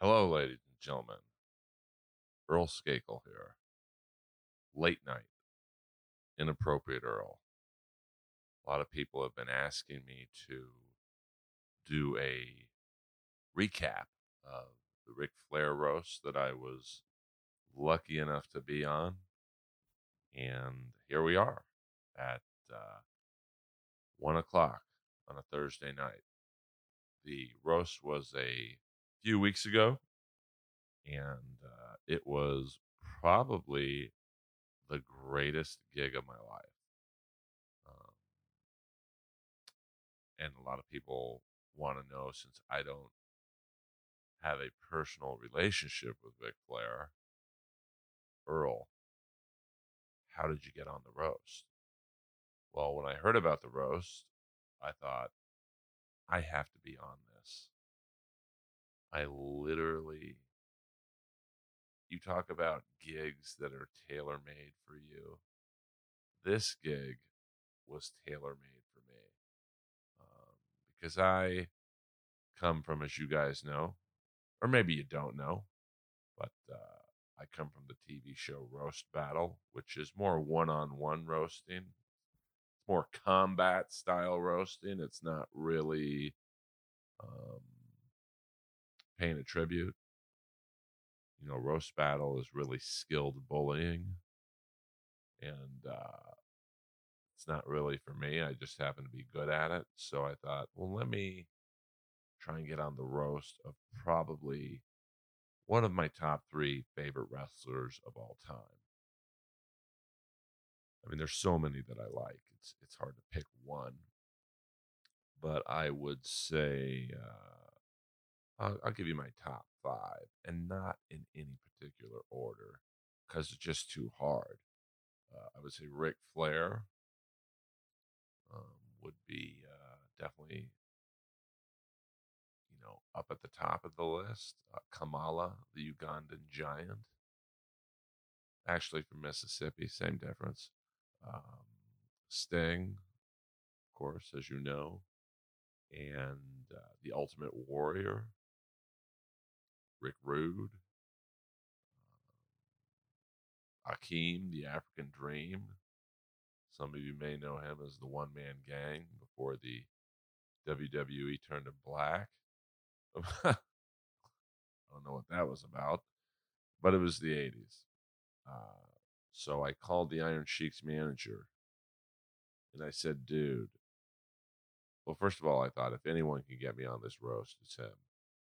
Hello, ladies and gentlemen. Earl Skakel here. Late night. Inappropriate Earl. A lot of people have been asking me to do a recap of the Ric Flair roast that I was lucky enough to be on. And here we are at uh, one o'clock on a Thursday night. The roast was a few weeks ago, and uh, it was probably the greatest gig of my life. Um, and a lot of people want to know since I don't have a personal relationship with Ric Flair, Earl, how did you get on the roast? Well, when I heard about the roast, I thought, I have to be on this. I literally, you talk about gigs that are tailor made for you. This gig was tailor made for me um, because I come from, as you guys know, or maybe you don't know, but uh, I come from the TV show Roast Battle, which is more one on one roasting. It's more combat style roasting. It's not really um, paying a tribute. You know, Roast Battle is really skilled bullying. And uh, it's not really for me. I just happen to be good at it. So I thought, well, let me try and get on the roast of probably one of my top three favorite wrestlers of all time. I mean, there's so many that I like. It's it's hard to pick one, but I would say uh, I'll, I'll give you my top five, and not in any particular order, because it's just too hard. Uh, I would say Ric Flair um, would be uh, definitely know, up at the top of the list, uh, Kamala, the Ugandan giant. Actually, from Mississippi, same difference. Um, Sting, of course, as you know, and uh, the Ultimate Warrior, Rick Rude, um, Akeem, the African Dream. Some of you may know him as the One Man Gang before the WWE turned him black. I don't know what that was about, but it was the 80s. Uh, so I called the Iron Sheik's manager and I said, dude, well, first of all, I thought if anyone can get me on this roast, it's him.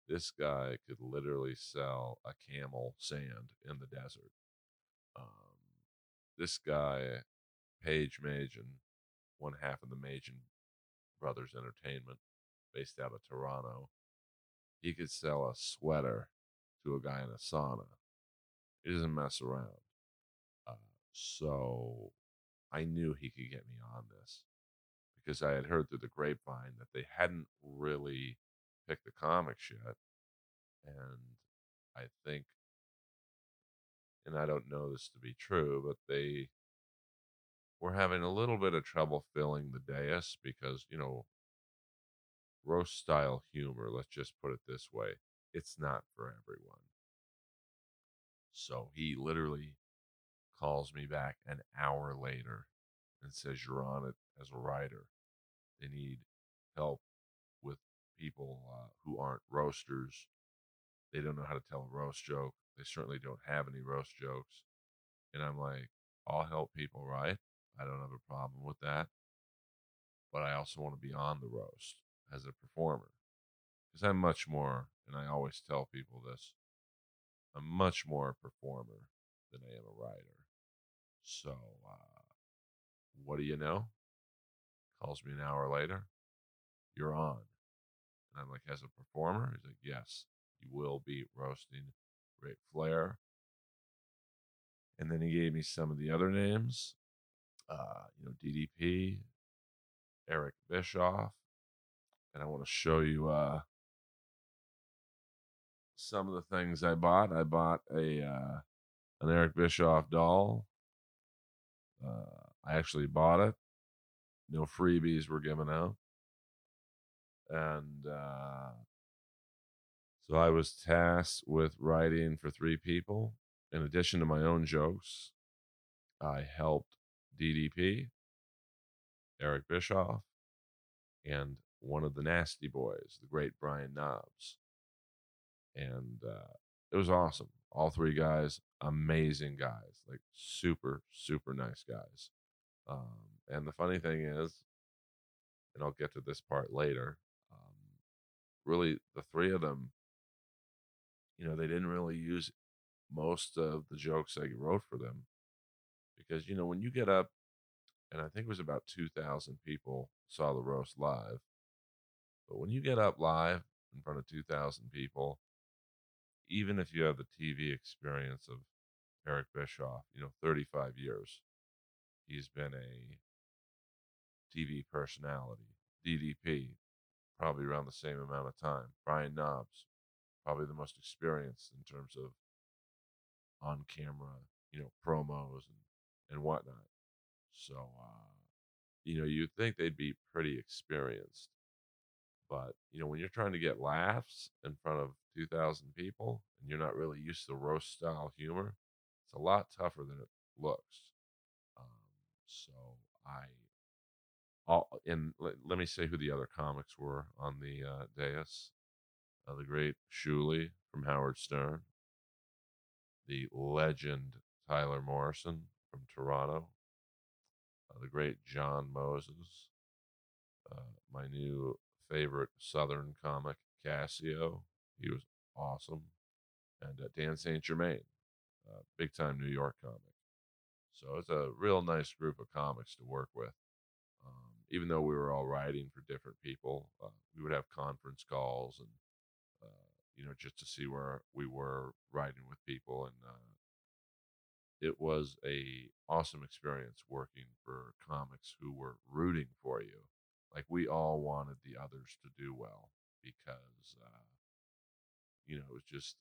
This guy could literally sell a camel sand in the desert. Um, this guy, Page Magen, one half of the Magen Brothers Entertainment, based out of Toronto, he could sell a sweater to a guy in a sauna. He doesn't mess around. Uh, so I knew he could get me on this because I had heard through the grapevine that they hadn't really picked the comics yet. And I think, and I don't know this to be true, but they were having a little bit of trouble filling the dais because, you know, roast style humor, let's just put it this way, it's not for everyone. So he literally calls me back an hour later and says, You're on it as a writer. They need help people uh, who aren't roasters. They don't know how to tell a roast joke. They certainly don't have any roast jokes. And I'm like, I'll help people, right? I don't have a problem with that. But I also want to be on the roast as a performer because I'm much more, and I always tell people this I'm much more a performer than I am a writer. So, uh, what do you know? Calls me an hour later. You're on. And I'm like, as a performer? He's like, yes, you will be roasting Ric Flair. And then he gave me some of the other names, uh, you know, DDP, Eric Bischoff, and I want to show you uh, some of the things I bought. I bought a uh, an Eric Bischoff doll. Uh, I actually bought it. No freebies were given out, and uh, So I was tasked with writing for three people. In addition to my own jokes, I helped DDP, Eric Bischoff, and one of the Nasty Boys, the great Brian Knobbs, And uh, it was awesome. All three guys, amazing guys, like super, super nice guys. Um, and the funny thing is, and I'll get to this part later, really, the three of them, you know, they didn't really use most of the jokes I wrote for them because, you know, when you get up, and I think it was about 2,000 people saw the roast live, but when you get up live in front of 2,000 people, even if you have the TV experience of Eric Bischoff, you know, 35 years, he's been a TV personality. DDP, probably around the same amount of time. Brian Knobbs, probably the most experienced in terms of on camera, you know, promos and, and whatnot. So, uh, you know, you'd think they'd be pretty experienced. But, you know, when you're trying to get laughs in front of 2,000 people and you're not really used to roast style humor, it's a lot tougher than it looks. Um, so I, all, and let, let, me say who the other comics were on the uh, dais. Uh, the great Shuli from Howard Stern, the legend Tyler Morrison from Toronto, uh, the great John Moses, uh, my new favorite Southern comic, Cassio. He was awesome. And uh, Dan St. Germain, uh, big time New York comic. So it's a real nice group of comics to work with. Even though we were all writing for different people, uh, we would have conference calls and, uh, you know, just to see where we were writing with people. And uh, it was a awesome experience working for comics who were rooting for you like we all wanted the others to do well because uh, you know it was just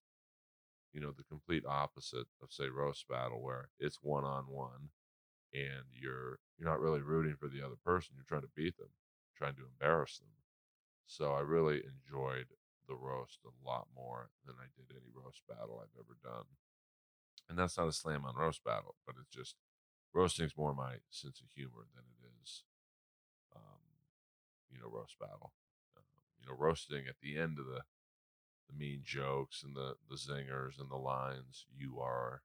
you know the complete opposite of say roast battle where it's one on one and you're you're not really rooting for the other person you're trying to beat them trying to embarrass them so i really enjoyed the roast a lot more than i did any roast battle i've ever done and that's not a slam on roast battle but it's just roasting's more my sense of humor than it is um, you know roast battle. Uh, you know, roasting at the end of the the mean jokes and the the zingers and the lines. You are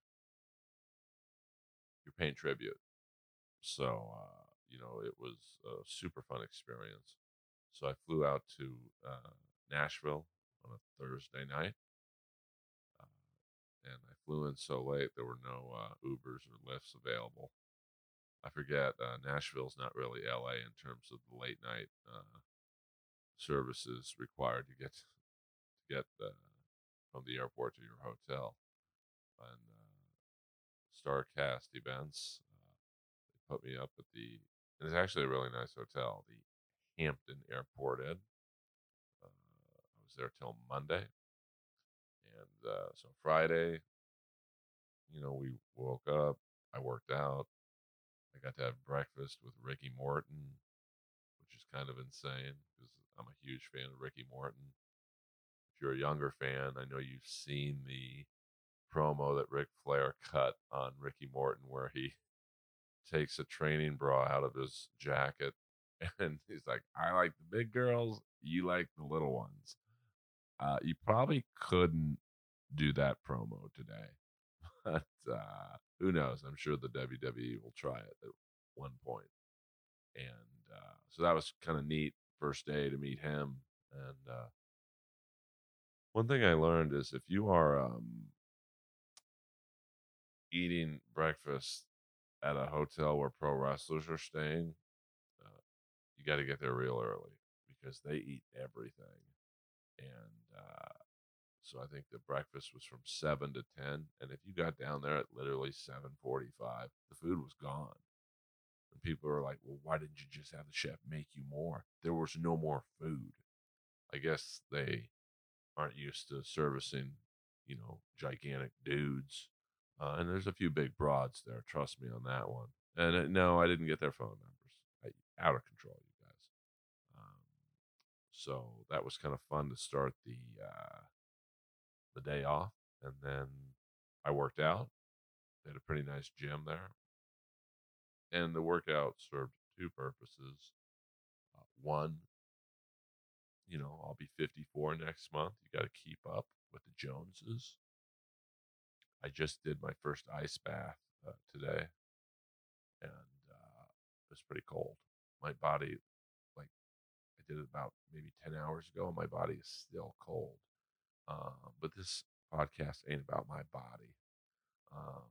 you're paying tribute. So uh, you know, it was a super fun experience. So I flew out to uh, Nashville on a Thursday night. Uh, and I flew in so late there were no uh, Ubers or Lyfts available. I forget. Uh, Nashville's not really LA in terms of the late night uh, services required to get to get from the airport to your hotel. And Starrcast events, put me up at the. it's actually a really nice hotel, the Hampton Airport Inn. Uh, I was there till Monday, and so Friday, you know, we woke up. I worked out I got to have breakfast with Ricky Morton, which is kind of insane because I'm a huge fan of Ricky Morton. If you're a younger fan, I know you've seen the promo that Ric Flair cut on Ricky Morton where he takes a training bra out of his jacket and he's like, I like the big girls, you like the little ones. Uh, you probably couldn't do that promo today. But uh, who knows? I'm sure the WWE will try it at one point. And uh, so that was kind of neat first day to meet him. And uh, one thing I learned is if you are um, eating breakfast at a hotel where pro wrestlers are staying, uh, you got to get there real early because they eat everything. And uh, so I think the breakfast was from seven to ten, and if you got down there at literally seven forty-five, the food was gone. And people are like, "Well, why didn't you just have the chef make you more?" There was no more food. I guess they aren't used to servicing, you know, gigantic dudes. Uh, and there's a few big broads there. Trust me on that one. And uh, no, I didn't get their phone numbers. I, out of control, you guys. Um, so that was kind of fun to start the uh, the day off, and then I worked out. They had a pretty nice gym there, and the workout served two purposes. Uh, one, you know, I'll be 54 next month. You got to keep up with the Joneses. I just did my first ice bath uh, today, and uh, it was pretty cold. My body, like, I did it about maybe 10 hours ago, and my body is still cold. Uh, but this podcast ain't about my body. Um,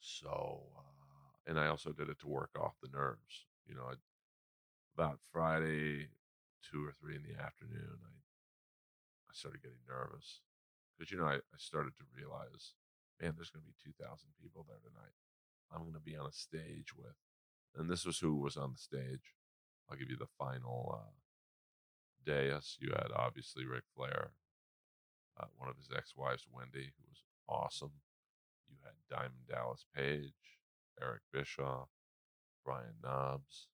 so, uh, and I also did it to work off the nerves. You know, I, about Friday, two or three in the afternoon, I I started getting nervous because you know I, I started to realize, man, there's going to be two thousand people there tonight. I'm going to be on a stage with, and this was who was on the stage. I'll give you the final uh, dais. You had obviously Ric Flair, uh, one of his ex-wives, Wendy, who was awesome. You had Diamond Dallas Page, Eric Bischoff, Brian Knobbs,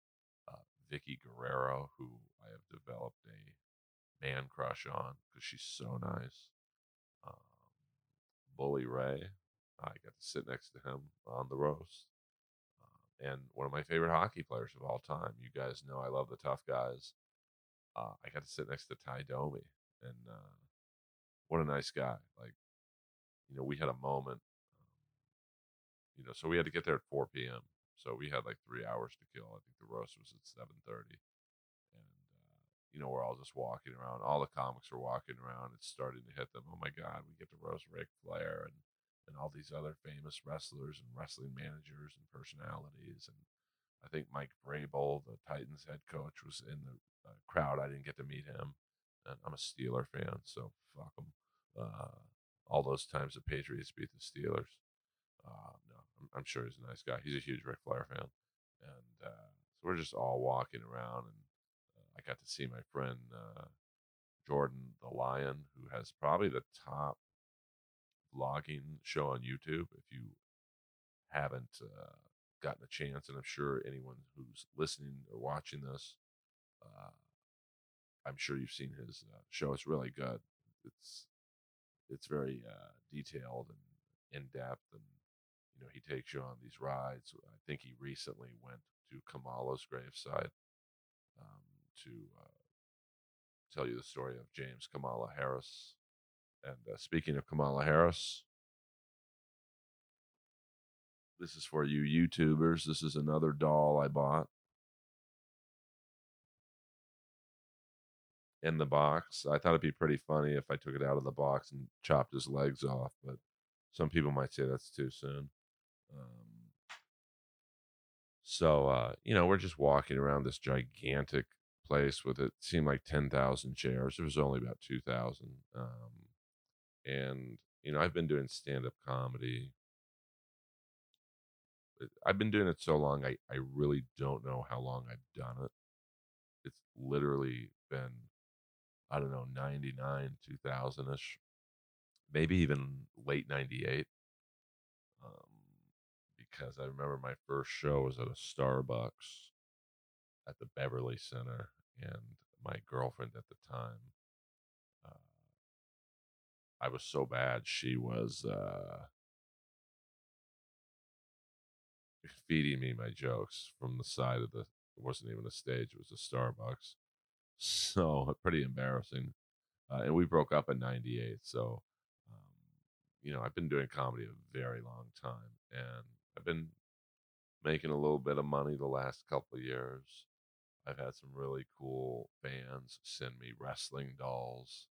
uh, Vickie Guerrero, who I have developed a man crush on because she's so nice. Bully Ray, I got to sit next to him on the roast. Uh, and one of my favorite hockey players of all time. You guys know I love the tough guys. Uh, I got to sit next to Tie Domi, and uh, what a nice guy. Like, you know, we had a moment. Um, you know, so we had to get there at 4 p.m. So we had like three hours to kill. I think the roast was at 7:30, and uh, you know we're all just walking around. All the comics are walking around. It's starting to hit them. Oh my God, we get to roast Ric Flair and and all these other famous wrestlers and wrestling managers and personalities. And I think Mike Vrabel, the Titans head coach, was in the uh, crowd. I didn't get to meet him. And I'm a Steeler fan, so fuck them. Uh, all those times the Patriots beat the Steelers. Uh, no, I'm, I'm, sure he's a nice guy. He's a huge Ric Flair fan, and uh, so we're just all walking around, and got to see my friend uh, Jordan the Lion, who has probably the top vlogging show on YouTube. If you haven't uh, gotten a chance, and I'm sure anyone who's listening or watching this, uh, I'm sure you've seen his uh, show. It's really good. It's it's very uh, detailed and in depth, and you know he takes you on these rides. I think he recently went to Kamala's graveside um, to uh, tell you the story of James Kamala Harris and uh, speaking of Kamala Harris, this is for you YouTubers. This is another doll I bought. In the box. I thought it'd be pretty funny if I took it out of the box and chopped his legs off, but some people might say that's too soon. Um, so, uh, you know, we're just walking around this gigantic place with it seemed like 10,000 chairs. There was only about 2,000. Um, and you know i've been doing stand-up comedy i've been doing it so long i, I really don't know how long i've done it it's literally been i don't know 99 2000ish maybe even late 98 um, because i remember my first show was at a starbucks at the beverly center and my girlfriend at the time I was so bad. She was uh, feeding me my jokes from the side of the. It wasn't even a stage; it was a Starbucks. So pretty embarrassing. Uh, and we broke up in '98. So, um, you know, I've been doing comedy a very long time, and I've been making a little bit of money the last couple years. I've had some really cool fans send me wrestling dolls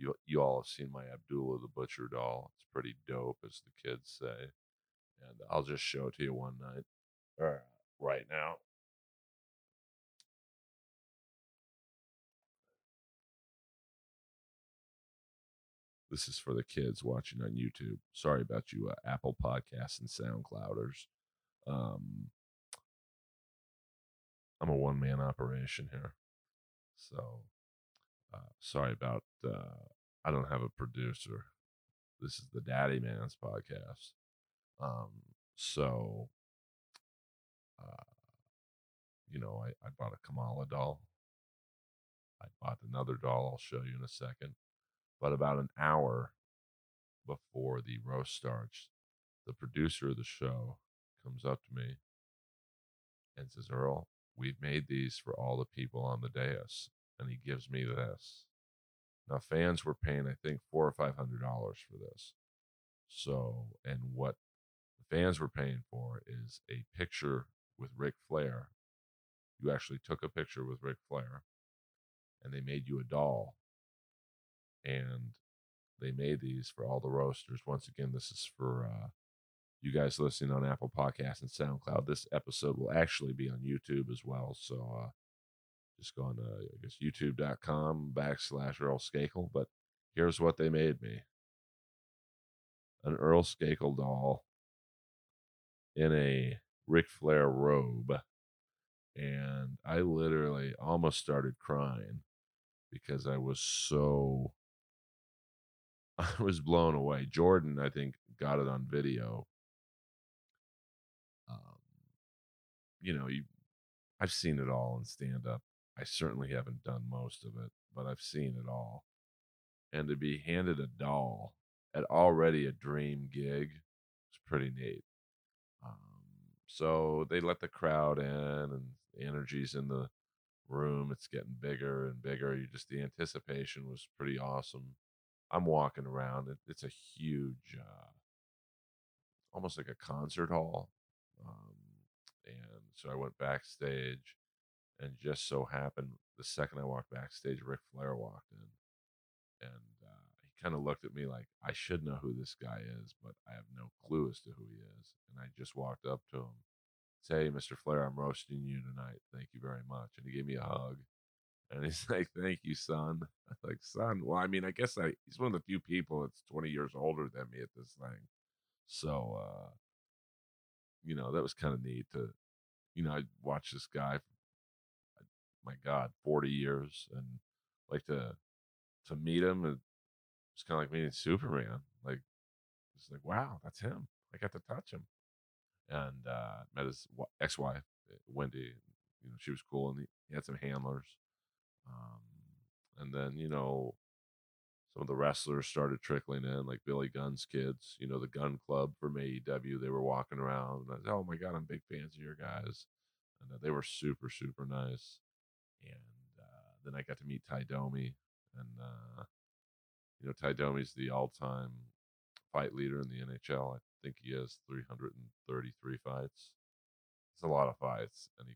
you you all have seen my Abdullah the Butcher doll. It's pretty dope, as the kids say. And I'll just show it to you one night, or right now. This is for the kids watching on YouTube. Sorry about you, uh, Apple Podcasts and SoundClouders. Um, I'm a one man operation here. So uh, sorry about. Uh, I don't have a producer. This is the Daddy Man's podcast. Um, so, uh, you know, I, I bought a Kamala doll. I bought another doll. I'll show you in a second. But about an hour before the roast starts, the producer of the show comes up to me and says, Earl, we've made these for all the people on the dais. And he gives me this. Now, fans were paying, I think, four or five hundred dollars for this. So, and what the fans were paying for is a picture with Ric Flair. You actually took a picture with Ric Flair, and they made you a doll. And they made these for all the roasters. Once again, this is for uh, you guys listening on Apple Podcasts and SoundCloud. This episode will actually be on YouTube as well. So uh, just go on to, I guess, youtube.com backslash Earl Skakel. But here's what they made me an Earl Skakel doll in a Ric Flair robe. And I literally almost started crying because I was so I was blown away. Jordan, I think, got it on video. You know, you, I've seen it all in stand up. I certainly haven't done most of it, but I've seen it all. And to be handed a doll at already a dream gig is pretty neat. Um, so they let the crowd in, and the energy's in the room. It's getting bigger and bigger. You just the anticipation was pretty awesome. I'm walking around. It, it's a huge, uh, almost like a concert hall. Um, and so I went backstage, and just so happened the second I walked backstage, Ric Flair walked in, and uh, he kind of looked at me like I should know who this guy is, but I have no clue as to who he is. And I just walked up to him, say, hey, Mr. Flair, I'm roasting you tonight. Thank you very much. And he gave me a hug. And he's like, "Thank you, son." I'm like, son. Well, I mean, I guess I he's one of the few people that's 20 years older than me at this thing. So, uh, you know, that was kind of neat to, you know, I watched this guy. My God, 40 years, and like to to meet him. It's kind of like meeting Superman. Like, it's like, wow, that's him. I got to touch him, and uh, met his ex-wife, uh, Wendy. You know, she was cool, and he, he had some handlers um, and then, you know, some of the wrestlers started trickling in, like Billy Gunn's kids, you know, the Gunn Club from AEW. They were walking around. And I oh my God, I'm big fans of your guys. And uh, they were super, super nice. And uh, then I got to meet Tie Domi. And, uh, you know, Tie Domi's the all time fight leader in the NHL. I think he has 333 fights. It's a lot of fights. And he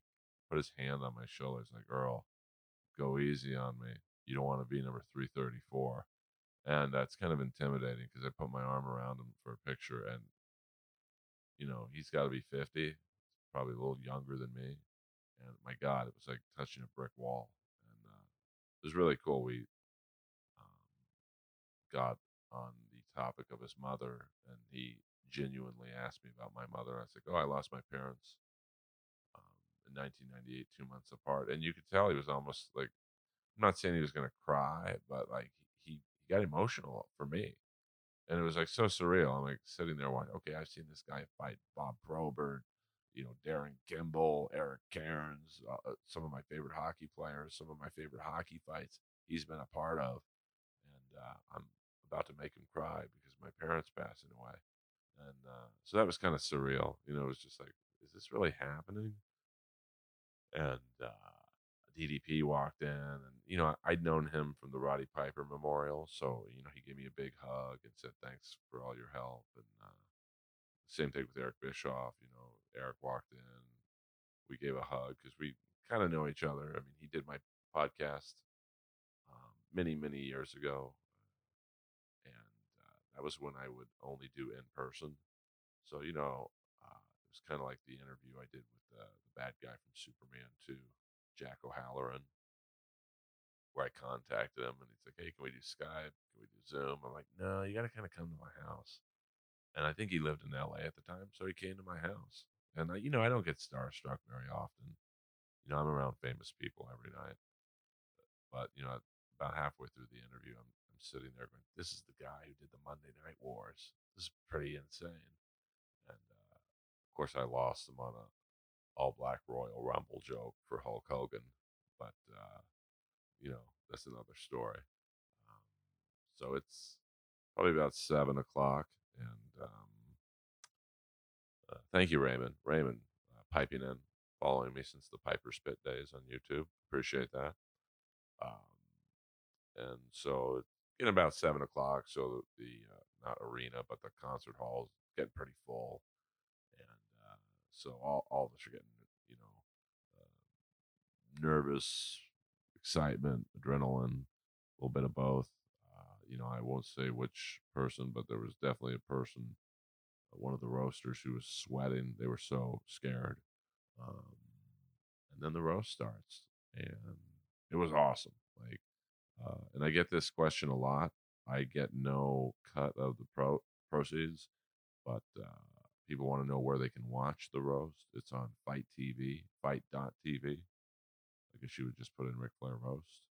put his hand on my shoulder. He's like, Earl, go easy on me. You don't want to be number 334. And that's kind of intimidating because I put my arm around him for a picture and, you know, he's got to be 50, probably a little younger than me. And my God, it was like touching a brick wall. And uh, it was really cool. We um, got on the topic of his mother and he genuinely asked me about my mother. I said, Oh, I lost my parents in 1998, two months apart, and you could tell he was almost like I'm not saying he was going to cry, but like got emotional for me, and it was like so surreal. I'm like sitting there, watching, okay, I've seen this guy fight Bob Probert, you know, Darin Kimble, Eric Cairns, uh, uh, some of my favorite hockey players, some of my favorite hockey fights he's been a part of, and uh, I'm about to make him cry because my parents passing away, and uh, so that was kind of surreal. You know, it was just like, is this really happening? and uh, DDP walked in, and you know I'd known him from the Roddy Piper Memorial, so you know he gave me a big hug and said thanks for all your help, and uh, same thing with Eric Bischoff. You know, Eric walked in, we gave a hug because we kind of know each other. I mean, he did my podcast um, many many years ago, and uh, that was when I would only do in person. So you know, uh, it was kind of like the interview I did with the, the bad guy from Superman 2, Jack O'Halloran, where I contacted him and he's like, hey, can we do Skype? Can we do Zoom? I'm like, no, you got to kind of come to my house. And I think he lived in LA at the time, so he came to my house. And, I, you know, I don't get starstruck very often. You know, I'm around famous people every night. But, you know, about halfway through the interview, I'm, I'm sitting there going, this is the guy who did the Monday Night Wars. This is pretty insane. And, uh, of course, I lost him on a all black Royal Rumble joke for Hulk Hogan, but uh, you know that's another story. Um, so it's probably about seven o'clock. And um, uh, thank you, Raymond. Raymond, uh, piping in, following me since the Piper Spit days on YouTube. Appreciate that. Um, and so getting about seven o'clock. So the uh, not arena, but the concert hall is getting pretty full, so all all of us are getting you know uh, nervous, excitement, adrenaline, a little bit of both. Uh, you know, I won't say which person, but there was definitely a person, uh, one of the roasters, who was sweating. They were so scared. Um, and then the roast starts, and it was awesome. Like, uh, and I get this question a lot. I get no cut of the pro proceeds, but uh, people want to know where they can watch the roast. It's on FITE TV, FITE.tv. I guess you would just put in Ric Flair roast,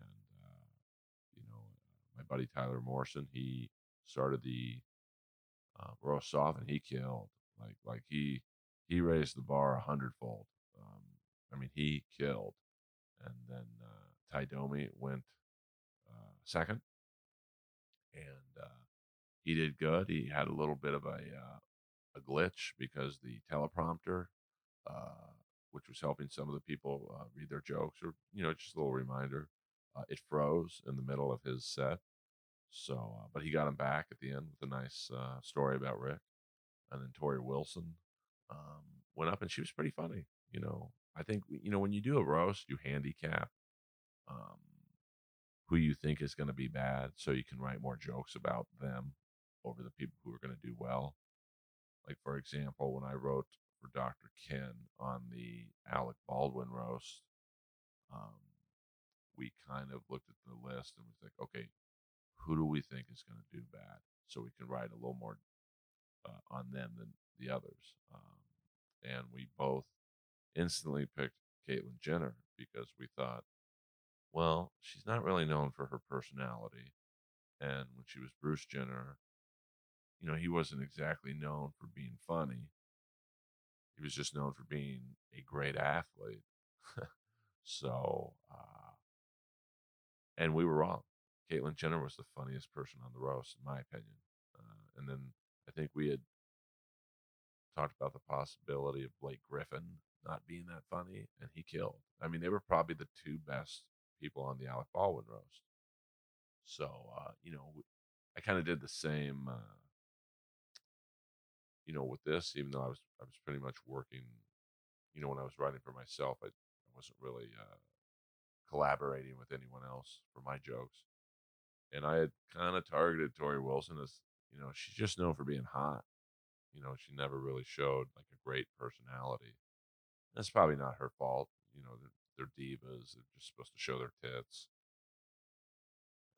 and uh, you know, uh, my buddy Tyler Morrison, he started the uh, roast off, and he killed. Like, like he he raised the bar a hundredfold. Um, I mean, he killed, and then uh, Tie Domi went uh, second, and uh, he did good. He had a little bit of a uh, a glitch because the teleprompter, uh, which was helping some of the people uh, read their jokes, or you know, just a little reminder, uh, it froze in the middle of his set. So, uh, but he got him back at the end with a nice uh, story about Rick, and then Torrie Wilson um, went up, and she was pretty funny. You know, I think you know when you do a roast, you handicap. Um, who you think is going to be bad so you can write more jokes about them over the people who are going to do well. Like, for example, when I wrote for Dr. Ken on the Alec Baldwin roast, um, we kind of looked at the list and was like, okay, who do we think is going to do bad? So we can write a little more uh, on them than the others. Um, and we both instantly picked Caitlyn Jenner because we thought, well, she's not really known for her personality. And when she was Bruce Jenner, you know, he wasn't exactly known for being funny. He was just known for being a great athlete. so, uh, and we were wrong. Caitlyn Jenner was the funniest person on the roast, in my opinion. Uh, and then I think we had talked about the possibility of Blake Griffin not being that funny, and he killed. I mean, they were probably the two best people on the Alec Baldwin roast. So, uh, you know, I kind of did the same, uh, you know, with this, even though I was, I was pretty much working, you know, when I was writing for myself, I, I wasn't really uh, collaborating with anyone else for my jokes. And I had kind of targeted Torrie Wilson as, you know, she's just known for being hot. You know, she never really showed like a great personality. That's probably not her fault. You know, they're divas. They're just supposed to show their tits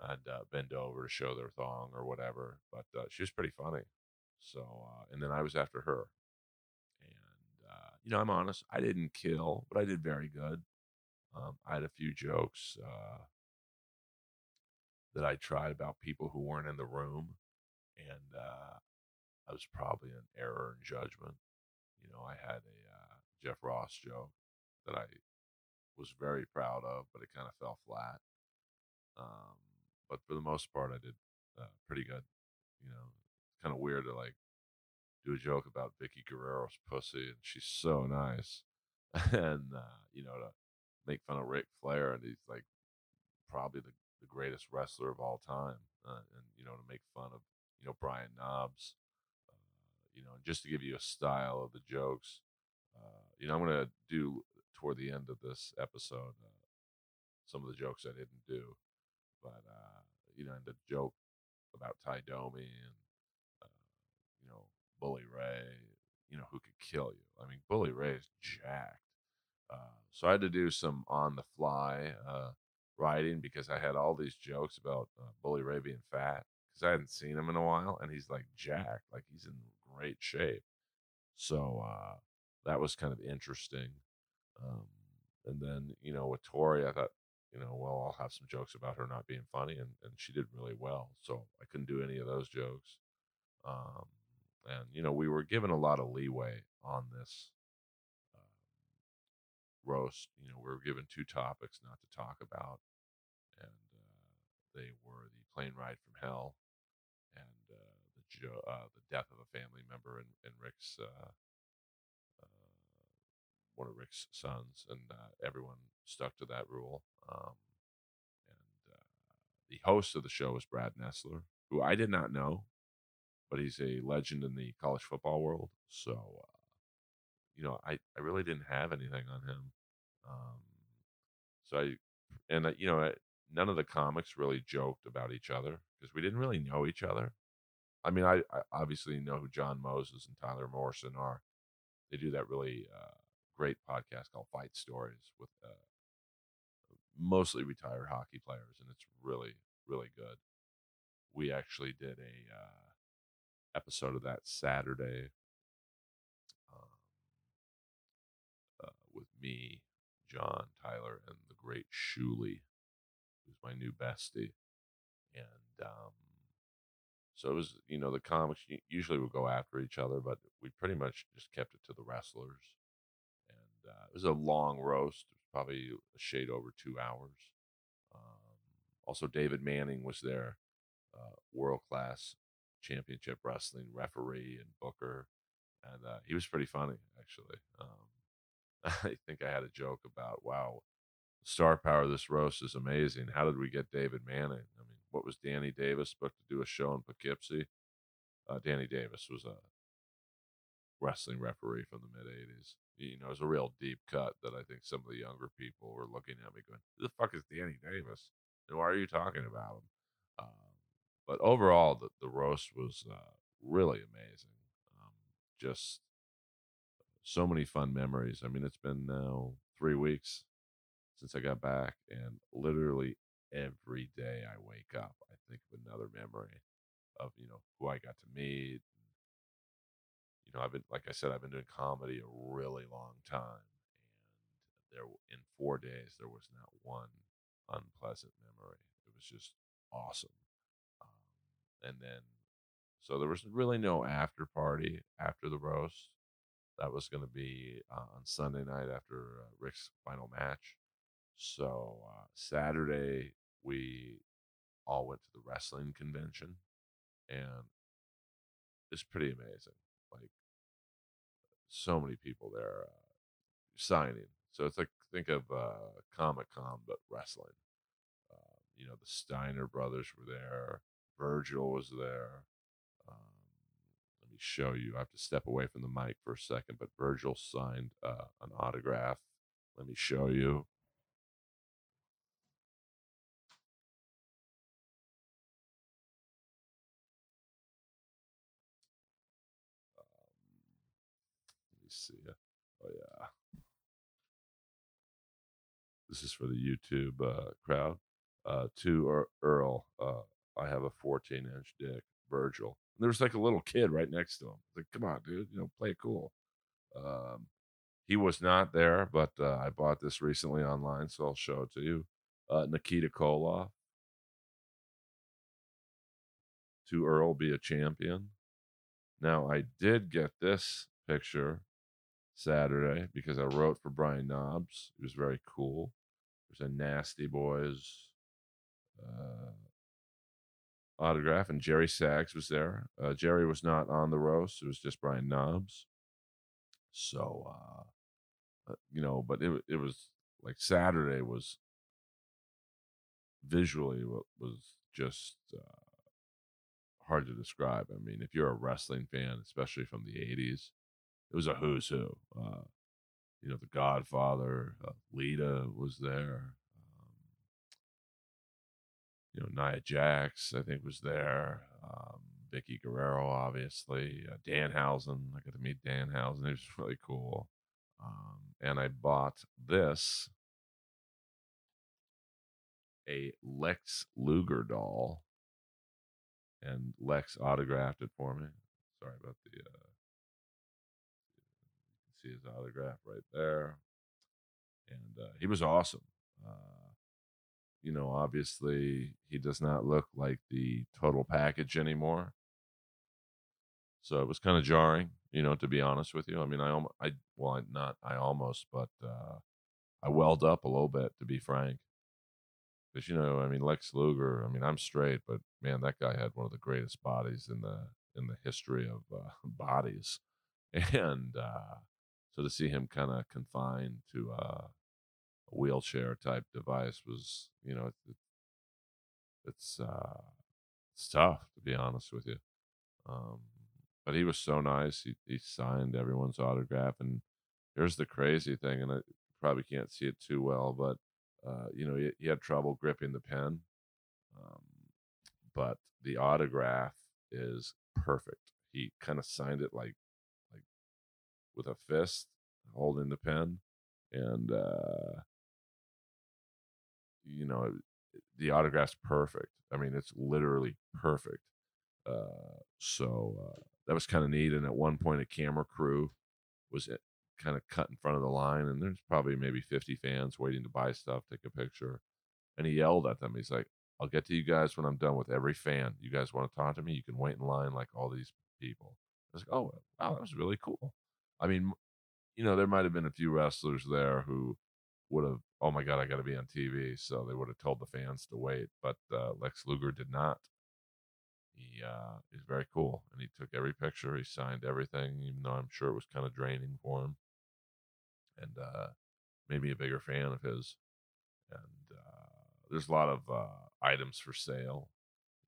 and uh, bend over to show their thong or whatever. But uh, she was pretty funny. So, uh, and then I was after her. And, uh, you know, I'm honest, I didn't kill, but I did very good. Um, I had a few jokes uh, that I tried about people who weren't in the room. And uh, I was probably an error in judgment. You know, I had a Jeff Ross joke that I was very proud of, but it kind of fell flat. Um, but for the most part, I did uh, pretty good. You know, kind of weird to like do a joke about Vickie Guerrero's pussy, and she's so nice, and uh, you know to make fun of Ric Flair, and he's like probably the, the greatest wrestler of all time, uh, and you know to make fun of you know Brian Knobbs, uh, you know, just to give you a style of the jokes. Uh, you know, I'm gonna do toward the end of this episode uh, some of the jokes I didn't do, but uh, you know, and the joke about Tie Domi and Bully Ray, you know, who could kill you. I mean, Bully Ray is jacked. Uh, so I had to do some on the fly uh, writing because I had all these jokes about uh, Bully Ray being fat because I hadn't seen him in a while, and he's like jacked, like he's in great shape. So uh, that was kind of interesting. Um, and then, you know, with Torrie, I thought, you know, well, I'll have some jokes about her not being funny, and, and she did really well. So I couldn't do any of those jokes. Um, and, you know, we were given a lot of leeway on this um, roast. You know, we were given two topics not to talk about, and uh, they were the plane ride from hell, and uh, the jo- uh, the death of a family member and, and Rick's uh, uh, one of Rick's sons, and uh, everyone stuck to that rule. Um, and the host of the show was Brad Nessler, who I did not know, but he's a legend in the college football world. So, uh, you know, I, I really didn't have anything on him. Um, so I, and uh, you know, none of the comics really joked about each other because we didn't really know each other. I mean, I, I obviously know who John Moses and Tyler Morrison are. They do that really uh, great podcast called Fight Stories with uh, mostly retired hockey players, and it's really, really good. We actually did a uh, episode of that Saturday um, uh, with me, John, Tyler, and the great Shuli, who's my new bestie. And um, so it was, you know, the comics usually would go after each other, but we pretty much just kept it to the wrestlers. And uh, it was a long roast, probably a shade over two hours. Um, also, David Manning was there, uh, world class championship wrestling referee and booker. And uh, he was pretty funny, actually. Um, I think I had a joke about, wow, star power of this roast is amazing. How did we get David Manning? I mean, what was Danny Davis booked to do a show in Poughkeepsie? Uh, Danny Davis was a wrestling referee from the mid 80s. You know, it was a real deep cut that I think some of the younger people were looking at me going, Who the fuck is Danny Davis? And why are you talking about him? Um, but overall, the, the roast was uh, really amazing. Um, just so many fun memories. I mean, it's been now three weeks since I got back, and literally every day I wake up, I think of another memory of you know who I got to meet. You know, I've been like I said, I've been doing comedy a really long time, and there in four days there was not one unpleasant memory. It was just awesome. Um, and then, so there was really no after party after the roast. That was going to be uh, on Sunday night after uh, Rick's final match. So uh, Saturday we all went to the wrestling convention, and it's pretty amazing. Like so many people there uh, signing. So it's like think of uh, Comic Con but wrestling. Uh, you know, the Steiner brothers were there. Virgil was there. Um, let me show you. I have to step away from the mic for a second, but Virgil signed uh, an autograph. Let me show you. Um see. Oh yeah. This is for the YouTube uh, crowd. Uh, to Earl, uh, I have a 14 inch dick, Virgil. And there's like a little kid right next to him. Like, come on, dude, you know, play it cool. Um, he was not there, but uh, I bought this recently online, so I'll show it to you. Uh, Nikita Koloff. To Earl be a champion. Now, I did get this picture Saturday because I wrote for Brian Knobbs. It was very cool. There's a Nasty Boys uh, autograph, and Jerry Sags was there. Uh, Jerry was not on the roast; it was just Brian Knobbs. So, uh, uh you know, but it it was like Saturday was visually was just uh, hard to describe. I mean, if you're a wrestling fan, especially from the '80s, it was a who's who. Uh, you know, The Godfather, uh, Lita was there. You know, Nia Jax, I think, was there. Um, Vickie Guerrero, obviously. Uh, Danhausen, I got to meet Danhausen. It was really cool. Um, and I bought this a Lex Luger doll, and Lex autographed it for me. Sorry about the uh, see his autograph right there. And uh, he was awesome. Uh, you know, obviously, he does not look like the total package anymore. So it was kind of jarring, you know, to be honest with you. I mean, I, almost, I, well, not, I almost, but uh, I welled up a little bit, to be frank. because you know, I mean, Lex Luger. I mean, I'm straight, but man, that guy had one of the greatest bodies in the in the history of uh, bodies, and uh, so to see him kind of confined to uh, wheelchair type device was, you know, it, it's uh, it's tough to be honest with you. Um, but he was so nice. He he signed everyone's autograph, and here's the crazy thing, and I probably can't see it too well, but uh, you know, he, he, had trouble gripping the pen, um, but the autograph is perfect. He kind of signed it like like with a fist, holding the pen, and uh, you know, the autograph's perfect. I mean, it's literally perfect. Uh, so uh, that was kind of neat. And at one point, a camera crew was kind of cut in front of the line, and there's probably maybe 50 fans waiting to buy stuff, take a picture. And he yelled at them. He's like, I'll get to you guys when I'm done with every fan. You guys want to talk to me? You can wait in line like all these people. I was like, oh, wow, that was really cool. I mean, you know, there might have been a few wrestlers there who would have, oh my God, I got to be on TV. So they would have told the fans to wait. But uh, Lex Luger did not. He uh, is very cool. And he took every picture. He signed everything, even though I'm sure it was kind of draining for him and uh, made me a bigger fan of his. And uh, there's a lot of uh, items for sale.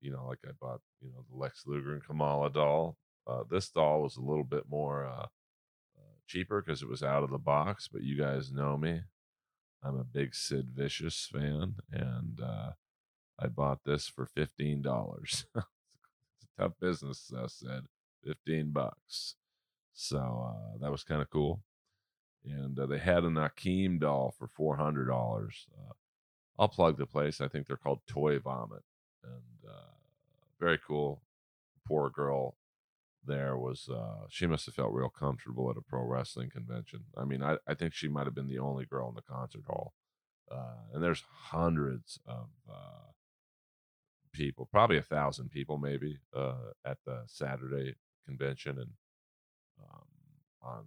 You know, like I bought, you know, the Lex Luger and Kamala doll. Uh, this doll was a little bit more uh, uh, cheaper because it was out of the box, but you guys know me. I'm a big Sid Vicious fan, and I bought this for fifteen dollars. it's a tough business, I said. Fifteen bucks. So that was kind of cool and uh, they had an Akeem doll for four hundred dollars. Uh, I'll plug the place. I think they're called Toy Vomit, and uh, very cool. Poor girl there was uh, she must have felt real comfortable at a pro wrestling convention. I mean, I, I think she might have been the only girl in the concert hall. Uh, and there's hundreds of uh, people, probably a thousand people, maybe, at the Saturday convention, and um, on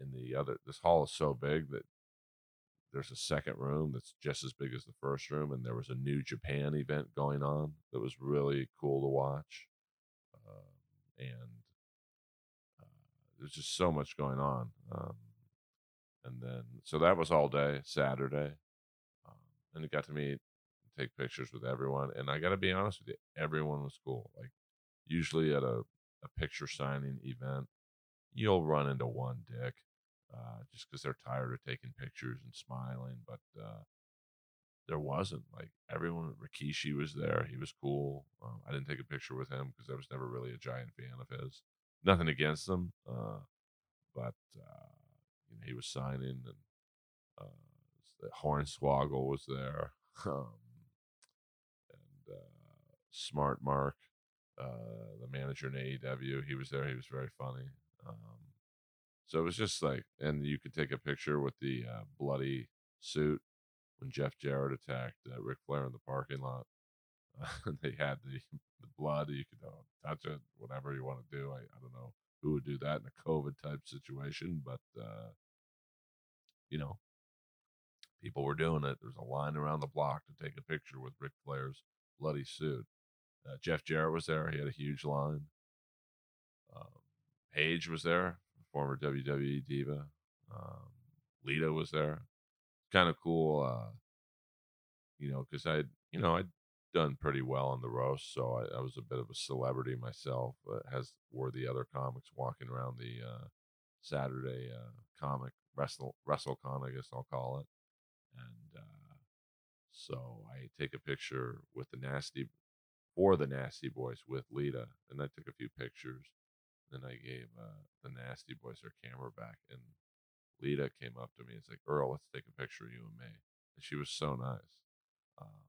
in the other this hall is so big that there's a second room that's just as big as the first room and there was a new japan event going on that was really cool to watch and uh, there's just so much going on um, and then so that was all day saturday um, and it got to meet take pictures with everyone and i gotta be honest with you everyone was cool like usually at a, a picture signing event you'll run into one dick uh, just because they're tired of taking pictures and smiling. But uh, there wasn't like everyone. Rikishi was there; he was cool. Um, I didn't take a picture with him because I was never really a giant fan of his. Nothing against him, uh, but uh, you know, he was signing, and uh, Hornswoggle was there, um, and uh, Smart Mark, uh, the manager in AEW, he was there. He was very funny. Um, so it was just like, and you could take a picture with the uh, bloody suit when Jeff Jarrett attacked uh, Ric Flair in the parking lot. Uh, they had the, the blood. You could uh, touch it, whatever you want to do. I, I don't know who would do that in a COVID type situation, but, uh, you know, people were doing it. There's a line around the block to take a picture with Ric Flair's bloody suit. Uh, Jeff Jarrett was there. He had a huge line. Um, Paige was there former WWE diva. Um, Lita was there. Kind of cool, uh, you know, because I, you know, I'd done pretty well on the roast, so I, I was a bit of a celebrity myself. But has were the other comics walking around the uh, Saturday uh, comic wrestle WrestleCon, I guess I'll call it, and uh, so I take a picture with the nasty for the Nasty Boys with Lita, and I took a few pictures. Then I gave uh, the Nasty Boys their camera back, and Lita came up to me and said, "Earl, let's take a picture of you and me." And she was so nice. Um,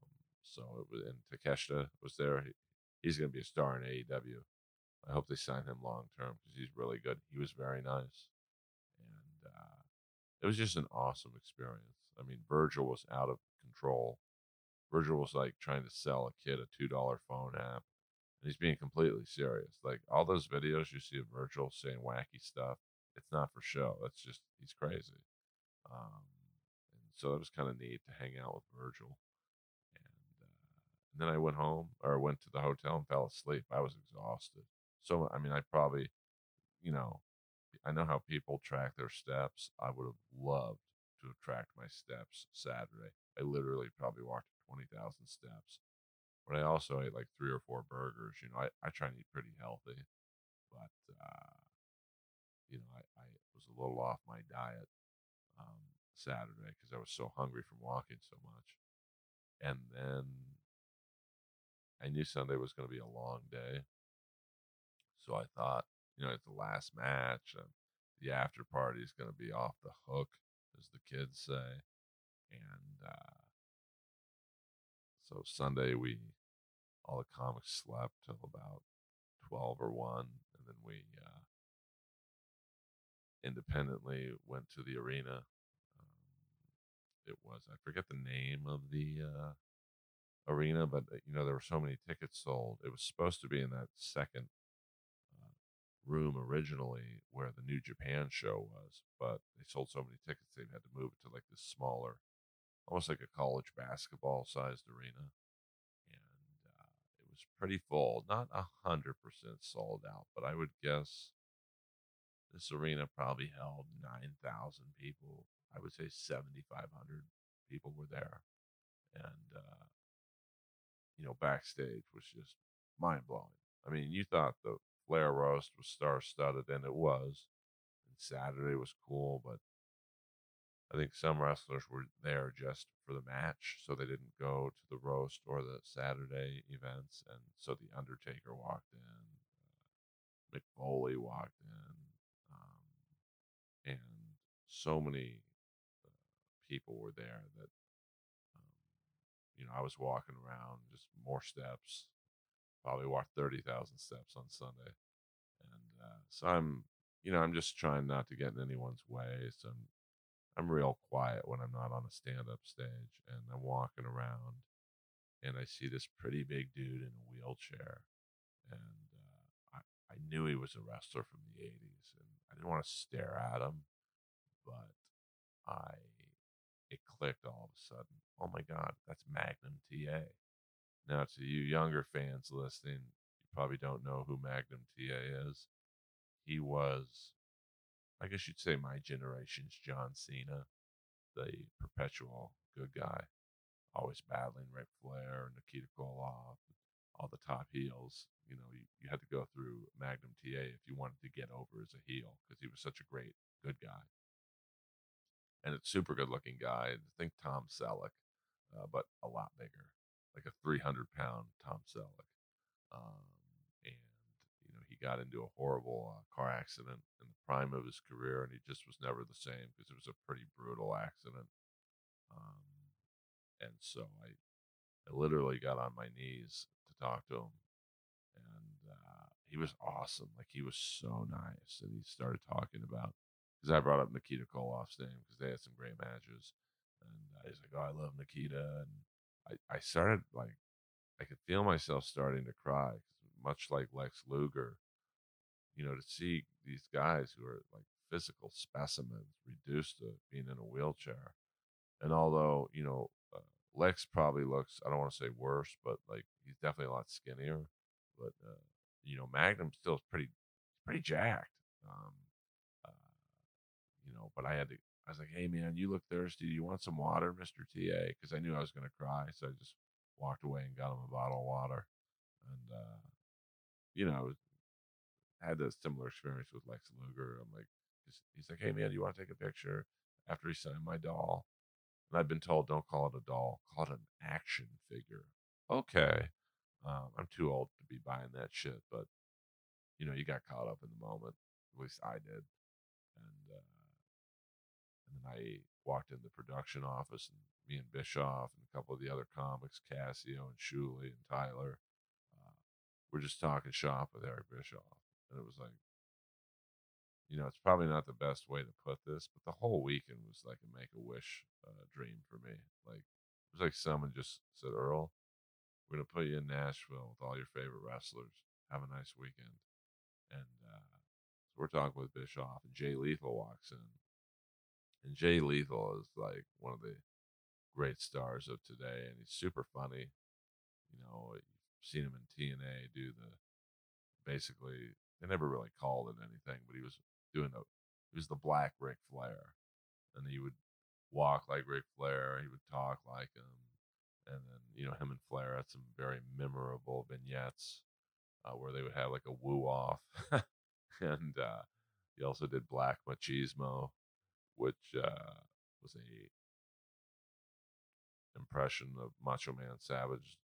so it was, and Takeshita was there. He, he's going to be a star in AEW. I hope they sign him long term because he's really good. He was very nice, and uh, it was just an awesome experience. I mean, Virgil was out of control. Virgil was like trying to sell a kid a two dollar phone app and he's being completely serious. Like all those videos you see of Virgil saying wacky stuff, it's not for show. That's just he's crazy. Um, and so it was kind of neat to hang out with Virgil. And then I went home or went to the hotel and fell asleep. I was exhausted. So, I mean, I probably, you know, I know how people track their steps. I would have loved to have tracked my steps Saturday. I literally probably walked 20,000 steps. But I also ate like three or four burgers. You know, I, I try and eat pretty healthy. But, uh, you know, I, I was a little off my diet um, Saturday because I was so hungry from walking so much. And then I knew Sunday was going to be a long day. So I thought, you know, it's the last match. And the after party is going to be off the hook, as the kids say. And uh, so Sunday, we, all the comics slept till about 12 or 1. And then we uh, independently went to the arena. Um, it was, I forget the name of the uh, arena, but uh, you know there were so many tickets sold. It was supposed to be in that second uh, room originally where the New Japan show was, but they sold so many tickets they had to move it to like this smaller, almost like a college basketball sized arena, and uh, it was pretty full. Not a hundred percent sold out, but I would guess this arena probably held nine thousand people. I would say seventy five hundred people were there, and uh, you know, backstage was just mind blowing. I mean, you thought the Flair roast was star studded, and it was. And Saturday was cool, but I think some wrestlers were there just for the match, so they didn't go to the roast or the Saturday events. And so the Undertaker walked in, uh, Mick Foley walked in, and so many uh, people were there that you know, I was walking around just more steps. Probably walked thirty thousand steps on Sunday, and uh, so I'm, you know, I'm just trying not to get in anyone's way. So I'm, I'm real quiet when I'm not on a stand-up stage, and I'm walking around, and I see this pretty big dude in a wheelchair, and uh, I, I knew he was a wrestler from the '80s, and I didn't want to stare at him, but I it clicked all of a sudden. Oh my God, that's Magnum TA. Now, to you younger fans listening, you probably don't know who Magnum TA is. He was, I guess you'd say, my generation's John Cena, the perpetual good guy, always battling Ric Flair, Nikita Koloff, all the top heels. You know, you, you had to go through Magnum TA if you wanted to get over as a heel because he was such a great good guy and it's super good looking guy. I think Tom Selleck, uh, but a lot bigger, like a 300 pound Tom Selleck. Um, and you know he got into a horrible uh, car accident in the prime of his career, and he just was never the same because it was a pretty brutal accident. Um, and so I, I literally got on my knees to talk to him, he was awesome. Like he was so nice, and he started talking about because I brought up Nikita Koloff's name because they had some great matches, and uh, he's like, "Oh, I love Nikita," and I I started like I could feel myself starting to cry, much like Lex Luger, you know, to see these guys who are like physical specimens reduced to being in a wheelchair, and although you know. Uh, Lex probably looks, I don't want to say worse, but like he's definitely a lot skinnier. But, uh, you know, Magnum still is pretty, pretty jacked. Um, you know, but I had to, I was like, hey, man, you look thirsty. Do you want some water, Mr. TA? Because I knew I was going to cry. So I just walked away and got him a bottle of water. And, uh, you know, I had a similar experience with Lex Luger. I'm like, he's like, hey, man, do you want to take a picture after he signed my doll? And I've been told, don't call it a doll, call it an action figure. Okay. Um, I'm too old to be buying that shit, but you know, you got caught up in the moment. At least I did. And uh, and then I walked in the production office, and me and Bischoff and a couple of the other comics, Cassio and Shuley and Tyler, uh, we're just talking shop with Eric Bischoff. And it was like, you know, it's probably not the best way to put this, but the whole weekend was like a make a wish uh, dream for me. Like, it was like someone just said, Earl, we're going to put you in Nashville with all your favorite wrestlers. Have a nice weekend. And uh, so we're talking with Bischoff, and Jay Lethal walks in. And Jay Lethal is like one of the great stars of today, and he's super funny. You know, you've seen him in TNA do the basically they never really called it anything, but he was doing the he was the black Ric Flair, and he would walk like Ric Flair. He would talk like him, and then you know him and Flair had some very memorable vignettes uh, where they would have like a woo off, and uh, he also did Black Machismo, which uh, was a impression of Macho Man Savage,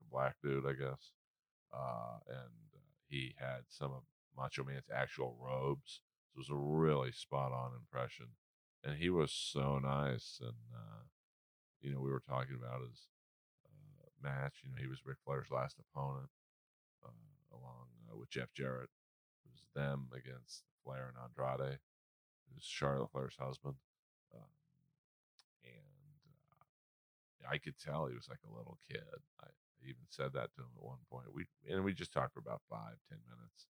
a black dude, I guess, uh, and uh, he had some of Macho Man's actual robes. So it was a really spot on impression, and he was so nice. And uh, you know, we were talking about his uh, match. You know, he was Ric Flair's last opponent, uh, along uh, with Jeff Jarrett. It was them against Flair and Andrade. Was Charlotte Flair's husband, um, and uh, I could tell he was like a little kid. I even said that to him at one point. We and we just talked for about five, ten minutes,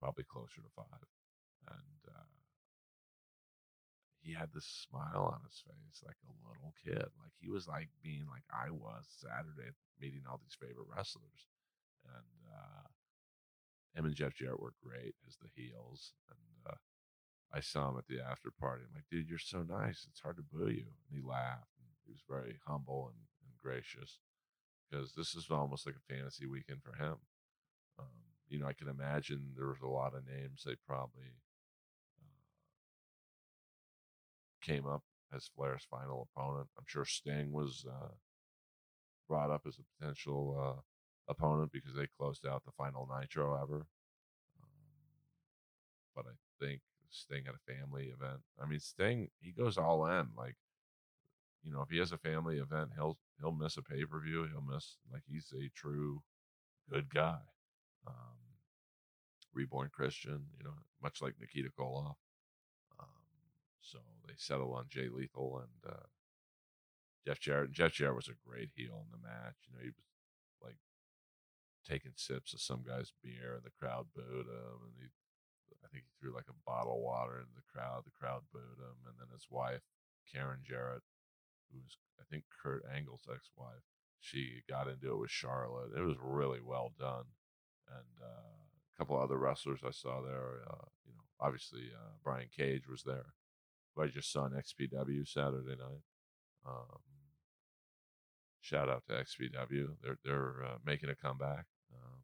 probably closer to five, and uh, he had this smile on his face like a little kid. Like he was like being like I was Saturday meeting all these favorite wrestlers, and uh, him and Jeff Jarrett were great as the heels, and uh, I saw him at the after party. I'm like, dude, you're so nice. It's hard to boo you. And he laughed. And he was very humble and, and gracious because this is almost like a fantasy weekend for him. Um, you know, I can imagine there was a lot of names they probably came up as Flair's final opponent. I'm sure Sting was uh, brought up as a potential uh, opponent because they closed out the final Nitro ever. Um, but I think Sting at a family event. I mean, Sting he goes all in. Like, you know, if he has a family event, he'll he'll miss a pay per view. He'll miss like he's a true good guy. Um, reborn Christian, you know, much like Nikita Koloff. They settle on Jay Lethal and uh, Jeff Jarrett. And Jeff Jarrett was a great heel in the match. You know, he was like taking sips of some guy's beer, and the crowd booed him, and he. I think he threw like a bottle of water into the crowd. The crowd booed him, and then his wife, Karen Jarrett, who's I think Kurt Angle's ex-wife. She got into it with Charlotte. It was really well done, and uh, a couple other wrestlers I saw there. Uh, you know, obviously uh, Brian Cage was there, who I just saw on XPW Saturday night. Um, shout out to XPW. They're they're uh, making a comeback. Um,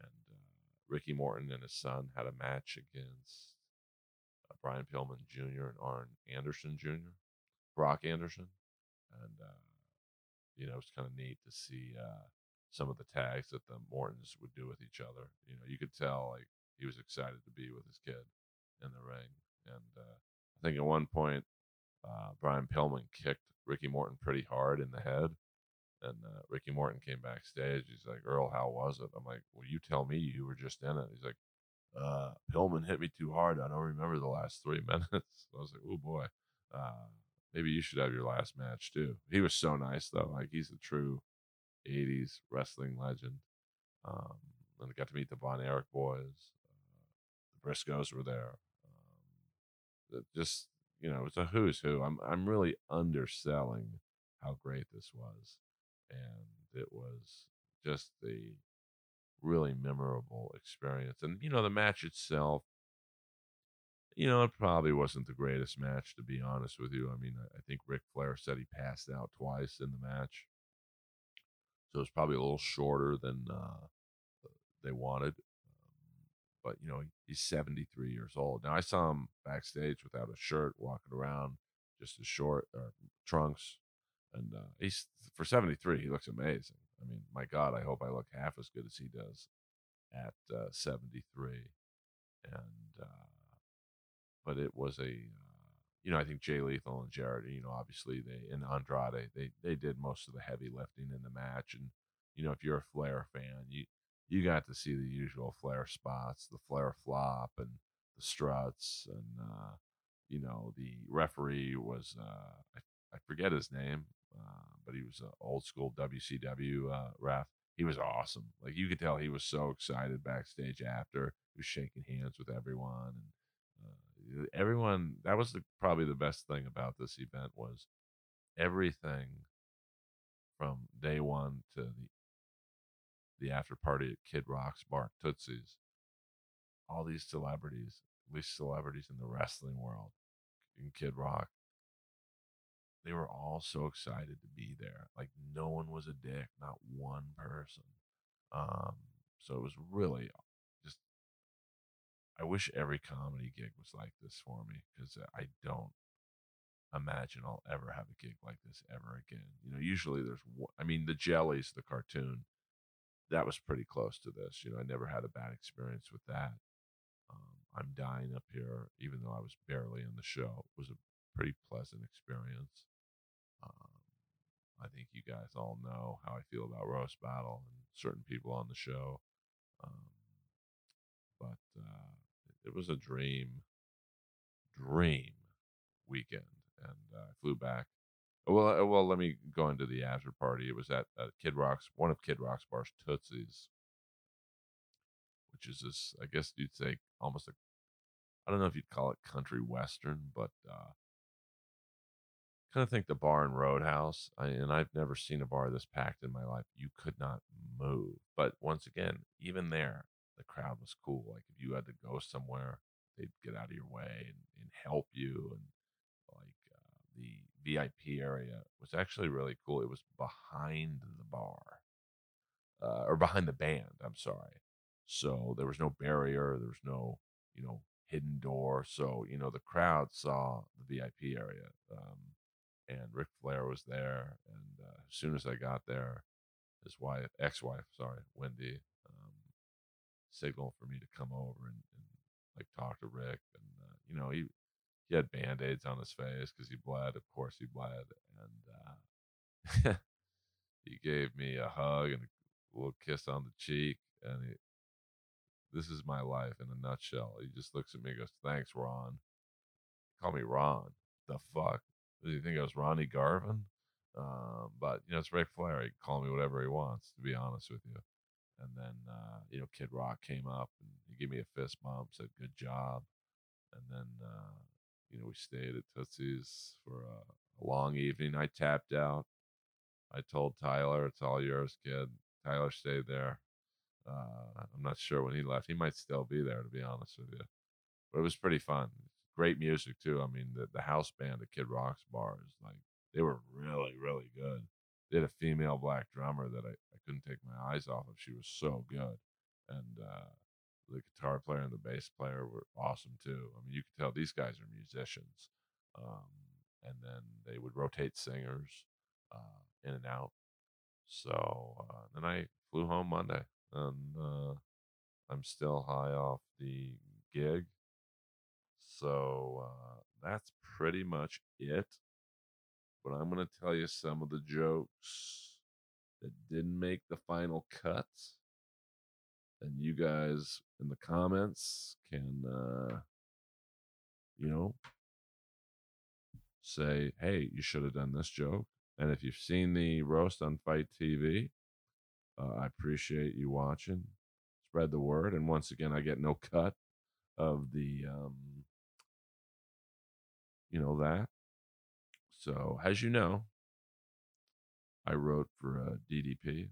and uh, Ricky Morton and his son had a match against uh, Brian Pillman Jr. and Arn Anderson Jr. Brock Anderson, and uh, you know it's kind of neat to see uh, some of the tags that the Mortons would do with each other. You know, you could tell like he was excited to be with his kid in the ring, and uh, I think at one point uh, Brian Pillman kicked Ricky Morton pretty hard in the head. And uh, Ricky Morton came backstage. He's like, Earl, how was it? I'm like, well, you tell me. You were just in it. He's like, uh, Pillman hit me too hard. I don't remember the last three minutes. I was like, oh boy. Uh, maybe you should have your last match too. He was so nice though. Like he's a true 80s wrestling legend. Um, and I got to meet the Von Erich boys. Uh, the Briscoes were there. Just, you know, it's a who's who. I'm, I'm really underselling how great this was. And it was just the really memorable experience. And, you know, the match itself, you know, it probably wasn't the greatest match, to be honest with you. I mean, I think Ric Flair said he passed out twice in the match. So it was probably a little shorter than uh, they wanted. But, you know, he's 73 years old. Now, I saw him backstage without a shirt, walking around just as short, uh, trunks. And uh, he's, for 73, he looks amazing. I mean, my God, I hope I look half as good as he does at uh, 73. And, uh, but it was a, uh, you know, I think Jay Lethal and Jarrett, you know, obviously they and Andrade, they they did most of the heavy lifting in the match, and you know, if you're a Flair fan, you you got to see the usual flare spots, the flare flop, and the struts, and uh, you know, the referee was uh, I, I forget his name, uh, but he was an old school WCW uh, ref. He was awesome. Like you could tell, he was so excited backstage after. He was shaking hands with everyone, and everyone that was the, probably the best thing about this event was everything from day one to the the after party at Kid Rock's bar Tootsie's. All these celebrities, at least celebrities in the wrestling world, in Kid Rock, they were all so excited to be there. Like no one was a dick, not one person. Um, so it was really just. I wish every comedy gig was like this for me because I don't imagine I'll ever have a gig like this ever again. You know, usually there's, I mean, the Jellies, the cartoon, that was pretty close to this. You know, I never had a bad experience with that. Um, I'm dying up here, even though I was barely in the show. It was a pretty pleasant experience. Um, I think you guys all know how I feel about Roast Battle and certain people on the show. Um, but uh, it was a dream, dream weekend and uh, I flew back. Well, uh, well, let me go into the after party. It was at uh, Kid Rock's, one of Kid Rock's bars, Tootsie's, which is this, I guess you'd say, almost a, I don't know if you'd call it country western, but uh, kind of think the bar and Roadhouse. I, and I've never seen a bar this packed in my life. You could not move. But once again, even there, the crowd was cool. Like if you had to go somewhere, they'd get out of your way and, and help you and like the VIP area was actually really cool. It was behind the bar, uh, or behind the band. I'm sorry. So there was no barrier. There was no, you know, hidden door. So you know the crowd saw the VIP area, um, and Ric Flair was there. And uh, as soon as I got there, his wife, ex-wife, sorry, Wendy, um, signaled for me to come over and, and like talk to Rick. And uh, you know, he he had band aids on his face because he bled. Of course, he bled, and uh, he gave me a hug and a little kiss on the cheek. And he, this is my life in a nutshell. He just looks at me and goes, "Thanks, Ron." Call me Ron. The fuck? Do you think I was Ronnie Garvin? Um, but you know, it's Ric Flair. He can call me whatever he wants. To be honest with you. And then uh, you know, Kid Rock came up and he gave me a fist bump, said "Good job," and then uh, you know, we stayed at Tootsie's for a, a long evening. I tapped out. I told Tyler, it's all yours, kid. Tyler stayed there. Uh, I'm not sure when he left. He might still be there, to be honest with you. But it was pretty fun. Great music, too. I mean, the, the house band at Kid Rock's bar is like, they were really, really good. They had a female black drummer that I, I couldn't take my eyes off of. She was so good. And uh, the guitar player and the bass player were awesome too. I mean, you could tell these guys are musicians. Um, and then they would rotate singers uh, in and out. So uh, then I flew home Monday, and uh, I'm still high off the gig. So uh, that's pretty much it. But I'm going to tell you some of the jokes that didn't make the final cut. and you guys in the comments can uh you know say hey you should have done this joke. And if you've seen the roast on FITE TV uh, i appreciate you watching. Spread the word and once again i get no cut of the um you know that. So as you know i wrote for uh, ddp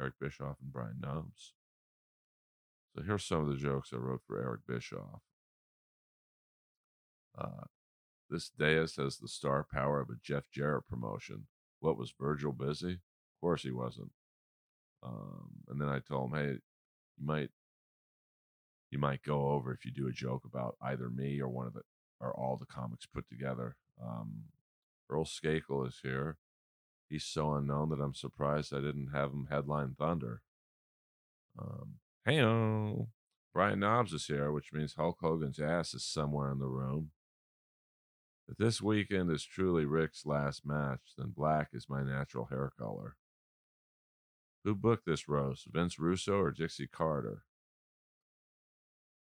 Eric Bischoff and Brian Knobbs. So here's some of the jokes I wrote for Eric Bischoff. Uh, this dais has the star power of a Jeff Jarrett promotion. What was Virgil busy? Of course he wasn't. Um, and then I told him, hey, you might you might go over if you do a joke about either me or one of the or all the comics put together. Um, Earl Skakel is here he's so unknown that I'm surprised I didn't have him headline Thunder. Um, hey, um, Brian Knobbs is here, which means Hulk Hogan's ass is somewhere in the room. If this weekend is truly Rick's last match, then black is my natural hair color. Who booked this roast, Vince Russo or Dixie Carter?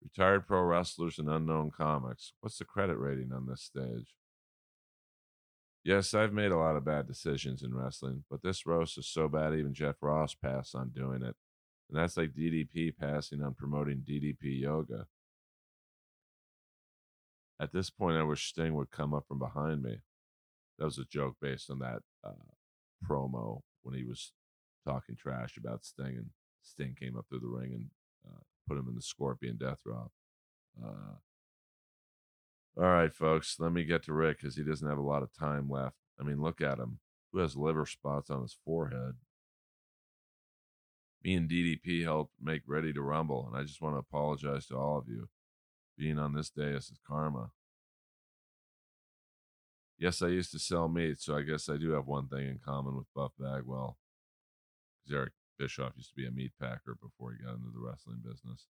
Retired pro wrestlers and unknown comics. What's the credit rating on this stage? Yes, I've made a lot of bad decisions in wrestling, but this roast is so bad even Jeff Ross passed on doing it. And that's like DDP passing on promoting DDP yoga. At this point, I wish Sting would come up from behind me. That was a joke based on that uh, promo when he was talking trash about Sting, and Sting came up through the ring and uh, put him in the Scorpion Death Drop. Uh, all right, folks, let me get to Rick because he doesn't have a lot of time left. I mean, look at him. Who has liver spots on his forehead? Me and DDP helped make Ready to Rumble, and I just want to apologize to all of you. Being on this day is karma. Yes, I used to sell meat, so I guess I do have one thing in common with Buff Bagwell. Eric Bischoff used to be a meat packer before he got into the wrestling business.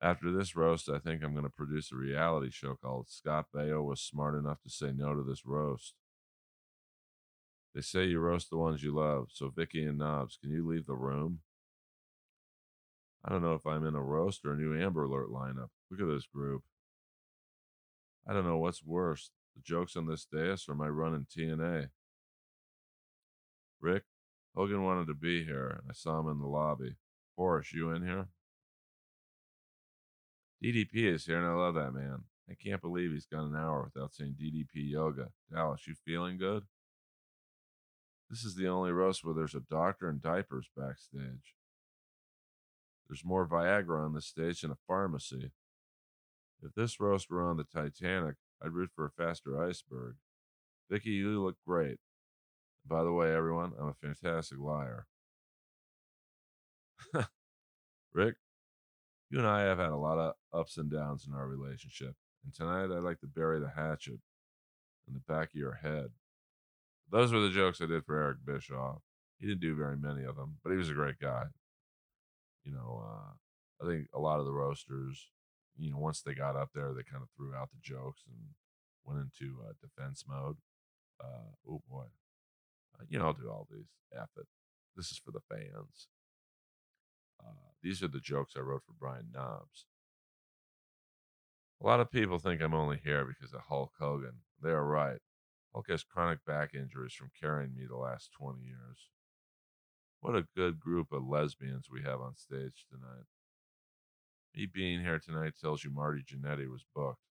After this roast, I think I'm going to produce a reality show called Scott Baio Was Smart Enough to Say No to This Roast. They say you roast the ones you love, so Vicky and Knobbs, can you leave the room? I don't know if I'm in a roast or a new Amber Alert lineup. Look at this group. I don't know what's worse, the jokes on this dais or my run in TNA. Rick, Hogan wanted to be here, and I saw him in the lobby. Horace, you in here? DDP is here, and I love that man. I can't believe he's gone an hour without saying DDP yoga. Dallas, you feeling good? This is the only roast where there's a doctor and diapers backstage. There's more Viagra on this stage than a pharmacy. If this roast were on the Titanic, I'd root for a faster iceberg. Vicky, you look great. By the way, everyone, I'm a fantastic liar. Rick, you and I have had a lot of ups and downs in our relationship, and tonight I'd like to bury the hatchet in the back of your head. Those were the jokes I did for Eric Bischoff. He didn't do very many of them, but he was a great guy. You know, uh, I think a lot of the roasters, you know, once they got up there, they kind of threw out the jokes and went into uh, defense mode. Uh, oh boy, uh, you know, I'll do all these. F it. This is for the fans. Uh, these are the jokes I wrote for Brian Knobbs. A lot of people think I'm only here because of Hulk Hogan. They are right. Hulk chronic back injuries from carrying me the last 20 years. What a good group of lesbians we have on stage tonight. Me being here tonight tells you Marty Jannetty was booked.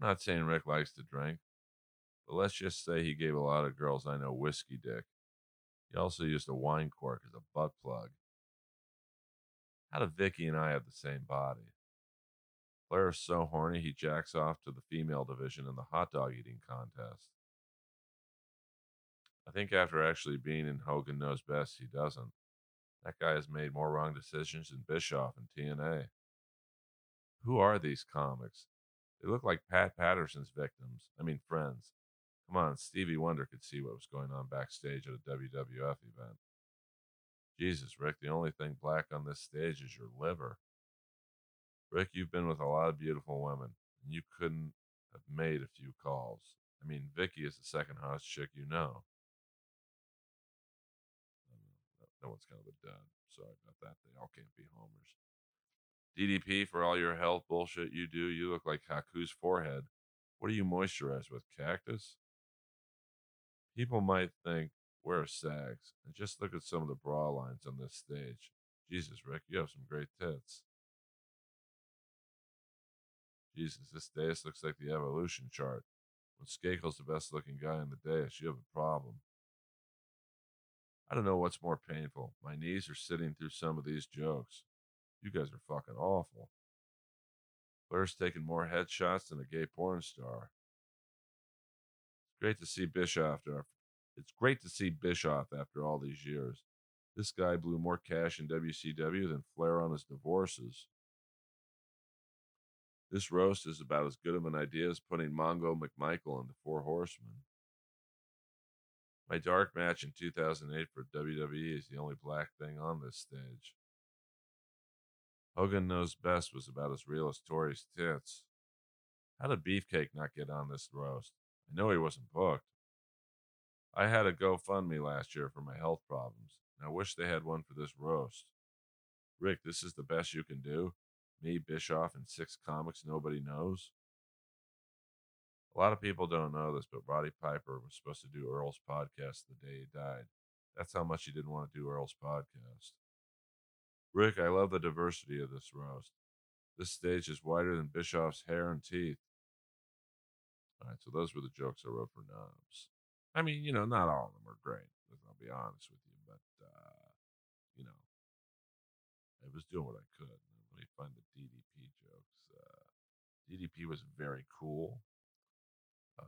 I'm not saying Rick likes to drink, but let's just say he gave a lot of girls I know whiskey dick. He also used a wine cork as a butt plug. How do Vicky and I have the same body? Flair is so horny he jacks off to the female division in the hot dog eating contest. I think after actually being in Hogan Knows Best, he doesn't. That guy has made more wrong decisions than Bischoff and TNA. Who are these comics? They look like Pat Patterson's victims. I mean, friends. Come on, Stevie Wonder could see what was going on backstage at a WWF event. Jesus, Rick, the only thing black on this stage is your liver. Rick, you've been with a lot of beautiful women, and you couldn't have made a few calls. I mean, Vicky is the second hottest chick you know. That one's kind of a dud. Sorry about that. They all can't be homers. DDP, for all your health bullshit you do, you look like Haku's forehead. What do you moisturize with? Cactus? People might think wear sags, and just look at some of the bra lines on this stage. Jesus, Rick, you have some great tits. Jesus, this dais looks like the evolution chart. When Skakel's the best looking guy in the dais, you have a problem. I don't know what's more painful. My knees are sitting through some of these jokes. You guys are fucking awful. Blair's taking more headshots than a gay porn star. It's great to see Bischoff after it's great to see Bischoff after all these years. This guy blew more cash in WCW than Flair on his divorces. This roast is about as good of an idea as putting Mongo McMichael in the Four Horsemen. My dark match in 2008 for WWE is the only black thing on this stage. Hogan Knows Best was about as real as Torrie's tits. How did Beefcake not get on this roast? I know he wasn't booked. I had a GoFundMe last year for my health problems, and I wish they had one for this roast. Rick, this is the best you can do? Me, Bischoff, and six comics nobody knows. A lot of people don't know this, but Roddy Piper was supposed to do Earl's podcast the day he died. That's how much he didn't want to do Earl's podcast. Rick, I love the diversity of this roast. This stage is wider than Bischoff's hair and teeth. All right, so those were the jokes I wrote for Knobbs. I mean, you know, not all of them are great. I'll be honest with you, but uh, you know, I was doing what I could. The DDP jokes. Uh, DDP was very cool. Uh,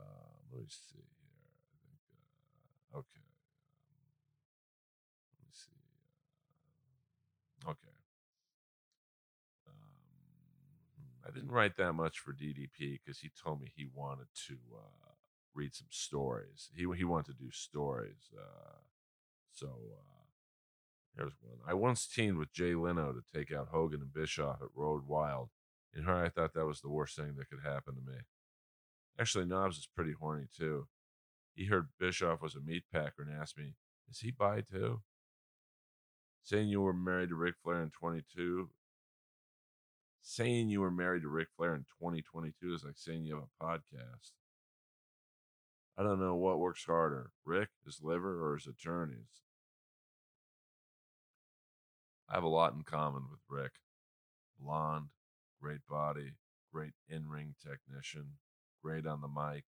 let me see here. I think uh, okay. Um, let me see. Uh, okay. Um, I didn't write that much for DDP because he told me he wanted to uh, read some stories. He he wanted to do stories. Uh, so uh, here's one. I once teamed with Jay Leno to take out Hogan and Bischoff at Road Wild. In her, I thought that was the worst thing that could happen to me. Actually, Knobbs is pretty horny too. He heard Bischoff was a meat packer and asked me, "Is he bi too?" Saying you were married to Ric Flair in 22. Saying you were married to Ric Flair in 2022 is like saying you have a podcast. I don't know what works harder, Rick, his liver, or his attorneys. I have a lot in common with Rick. Blonde, great body, great in ring technician, great on the mic.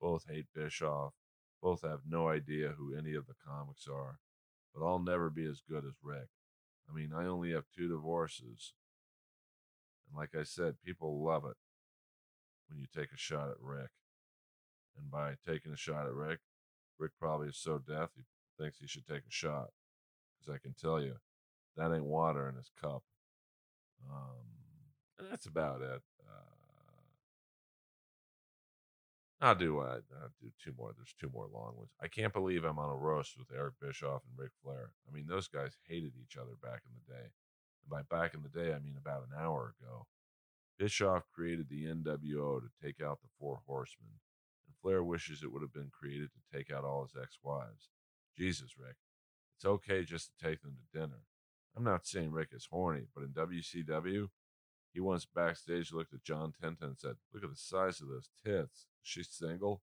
Both hate Bischoff. Both have no idea who any of the comics are. But I'll never be as good as Rick. I mean, I only have two divorces. And like I said, people love it when you take a shot at Rick. And by taking a shot at Rick, Rick probably is so deaf he thinks he should take a shot. Because I can tell you, that ain't water in his cup. Um, that's about it. Uh, I'll do uh, I'll do two more. There's two more long ones. I can't believe I'm on a roast with Eric Bischoff and Ric Flair. I mean, those guys hated each other back in the day. And by back in the day, I mean about an hour ago. Bischoff created the NWO to take out the Four Horsemen, and Flair wishes it would have been created to take out all his ex wives. Jesus, Rick. It's okay just to take them to dinner. I'm not saying Rick is horny, but in WCW, he once backstage looked at John Tenta and said, Look at the size of those tits. She's single?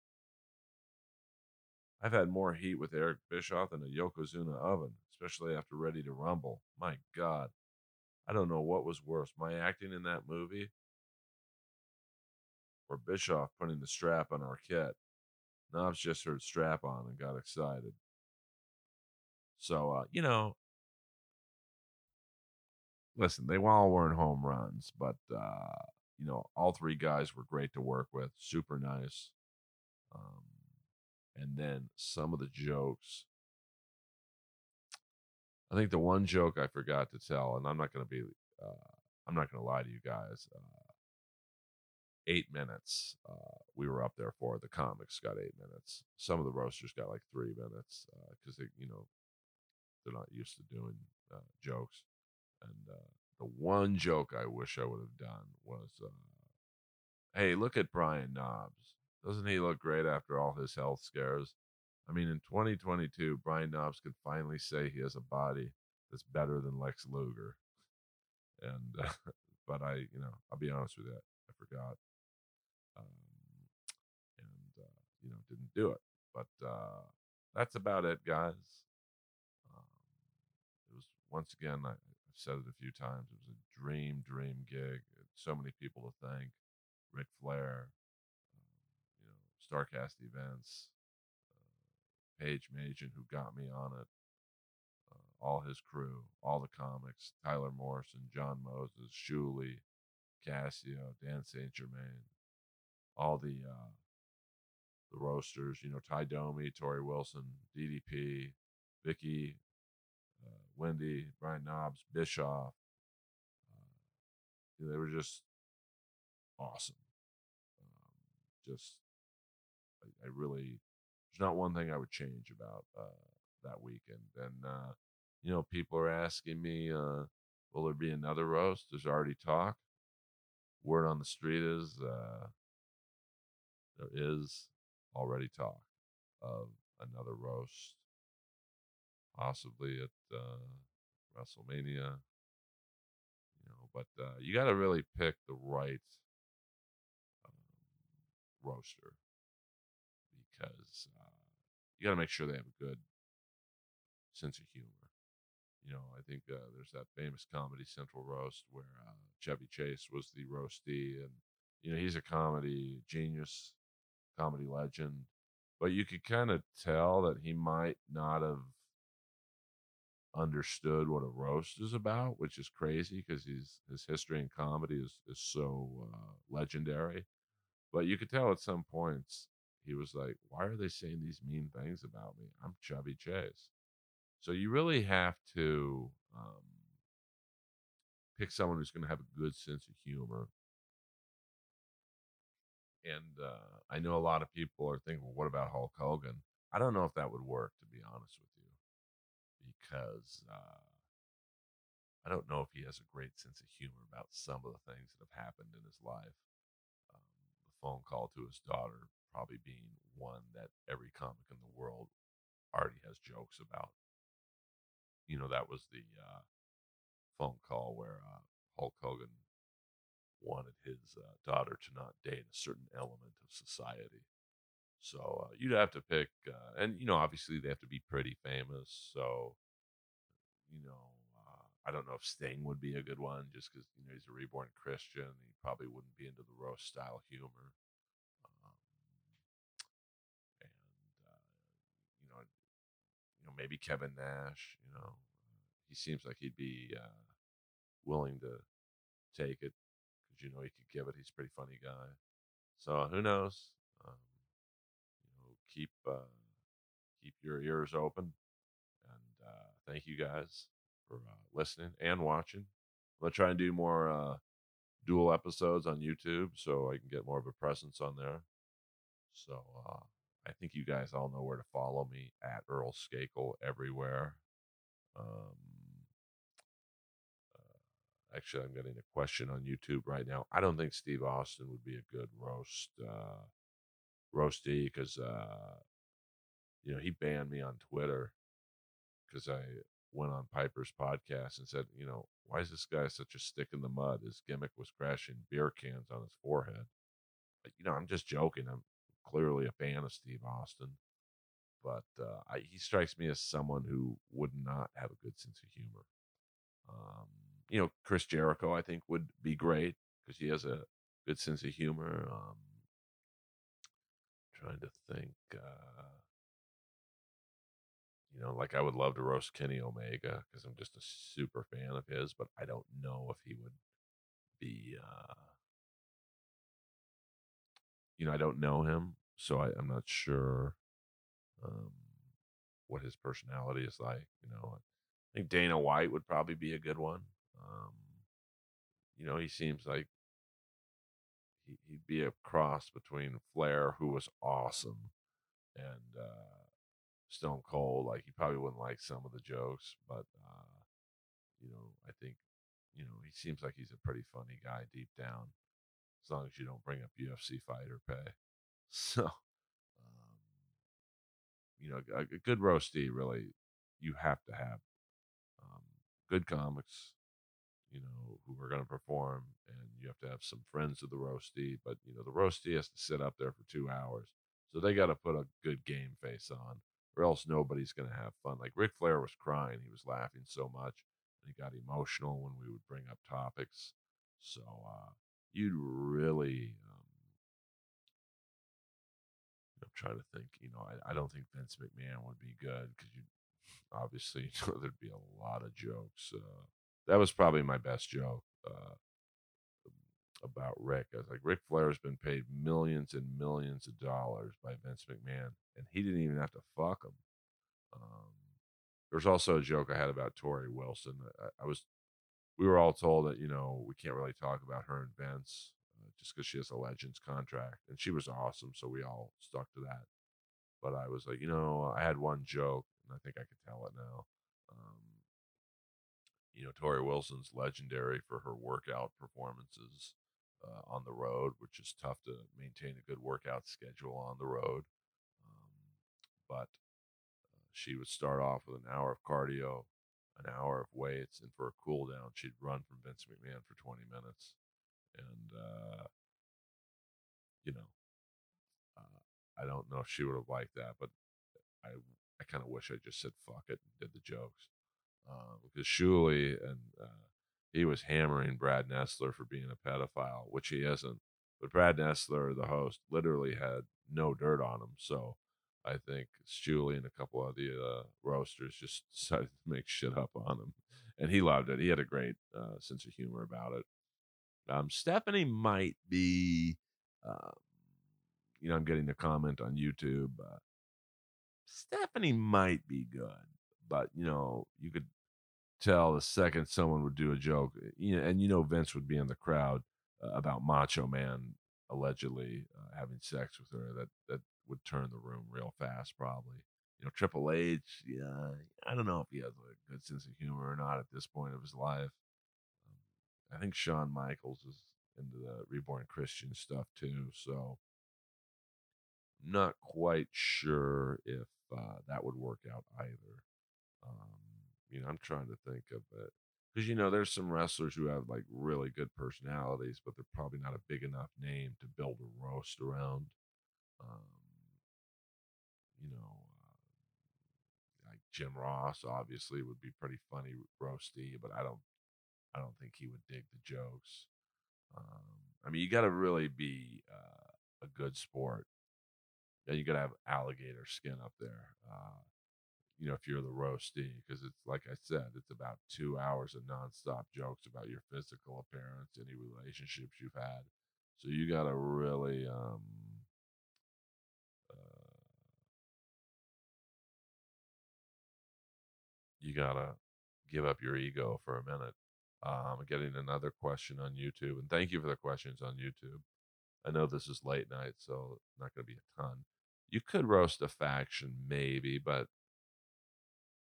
I've had more heat with Eric Bischoff than a Yokozuna oven, especially after Ready to Rumble. My God. I don't know what was worse, my acting in that movie or Bischoff putting the strap on Arquette. Knobbs just heard strap on and got excited. So, uh, you know, listen, they all weren't home runs, but, uh, you know, all three guys were great to work with, super nice. Um, and then some of the jokes. I think the one joke I forgot to tell, and I'm not going to be, uh, I'm not going to lie to you guys. Uh, eight minutes. Uh, we were up there for the comics got eight minutes. Some of the roasters got like three minutes because uh, they, you know, they're not used to doing uh, jokes. And uh, the one joke I wish I would have done was, uh, "Hey, look at Brian Knobbs. Doesn't he look great after all his health scares?" I mean, in 2022, Brian Knobbs could finally say he has a body that's better than Lex Luger. And, but I, you know, I'll be honest with you, I forgot um, and uh, you know didn't do it. But uh, that's about it, guys. Um, it was once again I, have said it a few times. It was a dream, dream gig. So many people to thank. Ric Flair, um, you know, Starrcast events, uh, Page Magen, who got me on it, uh, all his crew, all the comics, Tyler Morrison, John Moses, Shuley, Cassio, Dan St. Germain, all the uh, the roasters, you know, Tie Domi, Torrie Wilson, DDP, Vicky, Wendy, Brian Knobbs, Bischoff. Uh, they were just awesome. Um, just, I, I, really, there's not one thing I would change about uh, that weekend. And, uh, you know, people are asking me, uh, will there be another roast? There's already talk. Word on the street is uh, there is already talk of another roast, possibly at uh, WrestleMania. You know, but uh, you got to really pick the right um, roaster because uh, you got to make sure they have a good sense of humor. You know, I think uh, there's that famous Comedy Central roast where uh, Chevy Chase was the roastee, and you know he's a comedy genius comedy legend, but you could kind of tell that he might not have understood what a roast is about, which is crazy because his his history in comedy is is so uh, legendary. But you could tell at some points he was like, "Why are they saying these mean things about me? I'm Chubby Chase." So you really have to um, pick someone who's going to have a good sense of humor. And uh, I know a lot of people are thinking, well, what about Hulk Hogan? I don't know if that would work, to be honest with you, because uh, I don't know if he has a great sense of humor about some of the things that have happened in his life. Um, the phone call to his daughter probably being one that every comic in the world already has jokes about. You know, that was the uh, phone call where uh, Hulk Hogan wanted his uh, daughter to not date a certain element of society. So uh, you'd have to pick, uh, and you know, obviously they have to be pretty famous. So, you know, uh, I don't know if Sting would be a good one, just because you know he's a reborn Christian. He probably wouldn't be into the roast style humor. Um, and uh, you know, you know, maybe Kevin Nash. You know, he seems like he'd be uh, willing to take it because you know he could give it. He's a pretty funny guy. So who knows? Um, keep uh, keep your ears open, and uh, thank you guys for uh, listening and watching. I'm gonna try and do more uh, dual episodes on YouTube so I can get more of a presence on there. So uh, I think you guys all know where to follow me at Earl Skakel everywhere. Um, actually, I'm getting a question on YouTube right now. I don't think Steve Austin would be a good roast uh, roasty because uh, you know he banned me on Twitter because I went on Piper's podcast and said, you know, why is this guy such a stick in the mud? His gimmick was crashing beer cans on his forehead. But, you know, I'm just joking. I'm clearly a fan of Steve Austin, but uh, I, he strikes me as someone who would not have a good sense of humor. Um, you know, Chris Jericho, I think, would be great because he has a good sense of humor. Um, trying to think. Uh, you know, like I would love to roast Kenny Omega because I'm just a super fan of his, but I don't know if he would be. Uh, you know, I don't know him, so I, I'm not sure um, what his personality is like. You know, I think Dana White would probably be a good one. Um, you know, he seems like he, he'd be a cross between Flair, who was awesome, and uh, Stone Cold. Like he probably wouldn't like some of the jokes, but uh, you know, I think you know he seems like he's a pretty funny guy deep down, as long as you don't bring up UFC fighter pay. So, um, you know, a, a good roasty really, you have to have um, good comics, who are going to perform, and you have to have some friends of the roasty. But you know, the roasty has to sit up there for two hours, so they got to put a good game face on, or else nobody's going to have fun. Like Ric Flair was crying; he was laughing so much, and he got emotional when we would bring up topics. So uh, you'd really. Um, I'm trying to think. You know, I, I don't think Vince McMahon would be good because you obviously there'd be a lot of jokes. Uh, that was probably my best joke uh, about Ric. I was like, Ric Flair's been paid millions and millions of dollars by Vince McMahon, and he didn't even have to fuck him. Um, there's also a joke I had about Torrie Wilson. I, I, was, we were all told that you know we can't really talk about her and Vince uh, just because she has a Legends contract, and she was awesome, so we all stuck to that. But I was like, you know, I had one joke, and I think I could tell it now. You know, Torrie Wilson's legendary for her workout performances uh, on the road, which is tough to maintain a good workout schedule on the road. Um, but uh, she would start off with an hour of cardio, an hour of weights, and for a cool down, she'd run from Vince McMahon for 20 minutes. And, uh, you know, uh, I don't know if she would have liked that, but I, I kind of wish I just said fuck it and did the jokes. Uh, because Shuli and uh, he was hammering Brad Nessler for being a pedophile, which he isn't. But Brad Nessler, the host, literally had no dirt on him. So I think Shuli and a couple of the uh, roasters just decided to make shit up on him, and he loved it. He had a great uh, sense of humor about it. Um, Stephanie might be, uh, you know, I'm getting a comment on YouTube. Uh, Stephanie might be good, but you know, you could tell the second someone would do a joke, you know, and you know Vince would be in the crowd uh, about Macho Man allegedly uh, having sex with her. That that would turn the room real fast, probably. You know, Triple H. Yeah, I don't know if he has a good sense of humor or not at this point of his life. Um, I think Shawn Michaels is into the reborn Christian stuff too, so not quite sure if uh, that would work out either. Um, you know, I'm trying to think of it because you know there's some wrestlers who have like really good personalities, but they're probably not a big enough name to build a roast around. Um, you know, uh, like Jim Ross obviously would be pretty funny roasty, but I don't, I don't think he would dig the jokes. Um, I mean, you got to really be uh, a good sport. Yeah, you got to have alligator skin up there. Uh, you know, if you're the roasty, because it's like I said, it's about two hours of nonstop jokes about your physical appearance, any relationships you've had. So you got to really, um, uh, you got to give up your ego for a minute. Um, getting another question on YouTube, and thank you for the questions on YouTube. I know this is late night, so not going to be a ton. You could roast a faction, maybe, but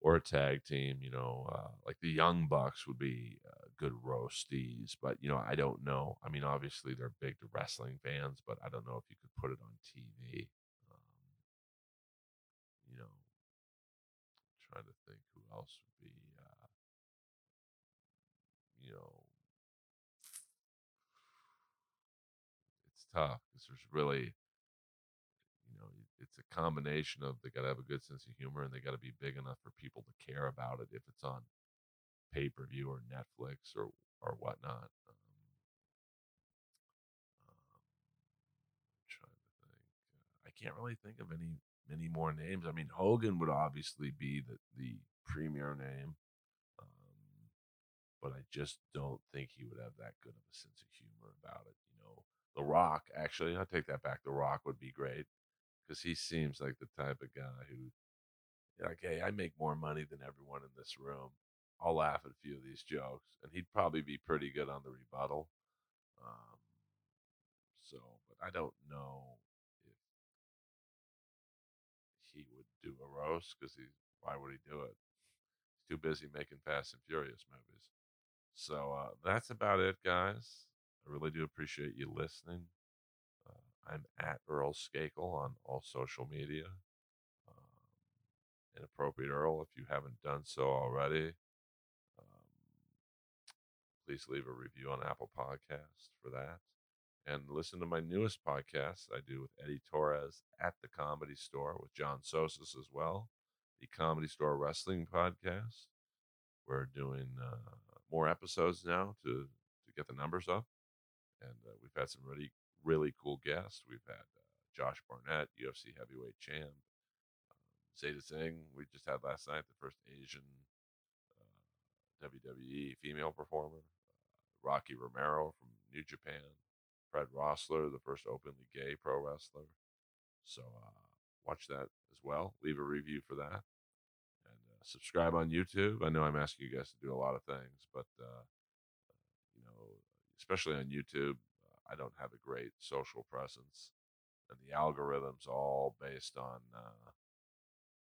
or a tag team, you know, uh, like the Young Bucks would be uh, good roasties. But, you know, I don't know. I mean, obviously they're big to wrestling fans, but I don't know if you could put it on TV. Um, you know, I'm trying to think who else would be, uh, you know, it's tough because there's really it's a combination of they got to have a good sense of humor and they got to be big enough for people to care about it if it's on pay per view or Netflix or or whatnot. Um, um, trying to think. Uh, I can't really think of any many more names. I mean, Hogan would obviously be the the premier name, um, but I just don't think he would have that good of a sense of humor about it. You know, The Rock. Actually, I take that back. The Rock would be great because he seems like the type of guy who, like, hey, I make more money than everyone in this room. I'll laugh at a few of these jokes, and he'd probably be pretty good on the rebuttal. Um, so, but I don't know if he would do a roast because he. Why would he do it? He's too busy making Fast and Furious movies. So uh, that's about it, guys. I really do appreciate you listening. I'm at Earl Skakel on all social media. Um, Inappropriate Earl, if you haven't done so already, um, please leave a review on Apple Podcasts for that. And listen to my newest podcast I do with Eddie Torres at the Comedy Store with John Sosis as well, the Comedy Store Wrestling Podcast. We're doing uh, more episodes now to to get the numbers up, and uh, we've had some really really cool guests. We've had uh, Josh Barnett, UFC heavyweight champ, um, Zeta Singh. We just had last night the first Asian uh, WWE female performer, uh, Rocky Romero from New Japan, Fred Rosser, the first openly gay pro wrestler. So uh, watch that as well. Leave a review for that. And uh, subscribe on YouTube. I know I'm asking you guys to do a lot of things, but uh, you know, especially on YouTube, I don't have a great social presence, and the algorithms all based on uh,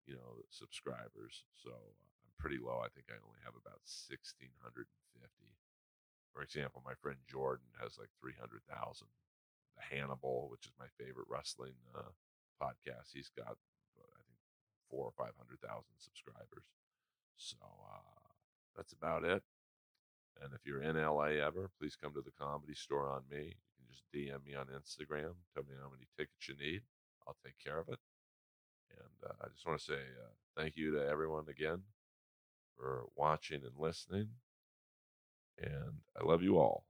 you know subscribers. So uh, I'm pretty low. I think I only have about sixteen hundred and fifty. For example, my friend Jordan has like three hundred thousand. The Hannibal, which is my favorite wrestling uh, podcast, he's got I think four or five hundred thousand subscribers. So uh, that's about it. And if you're in LA ever, please come to the comedy store on me. Just DM me on Instagram. Tell me how many tickets you need. I'll take care of it. And uh, I just want to say uh, thank you to everyone again for watching and listening. And I love you all.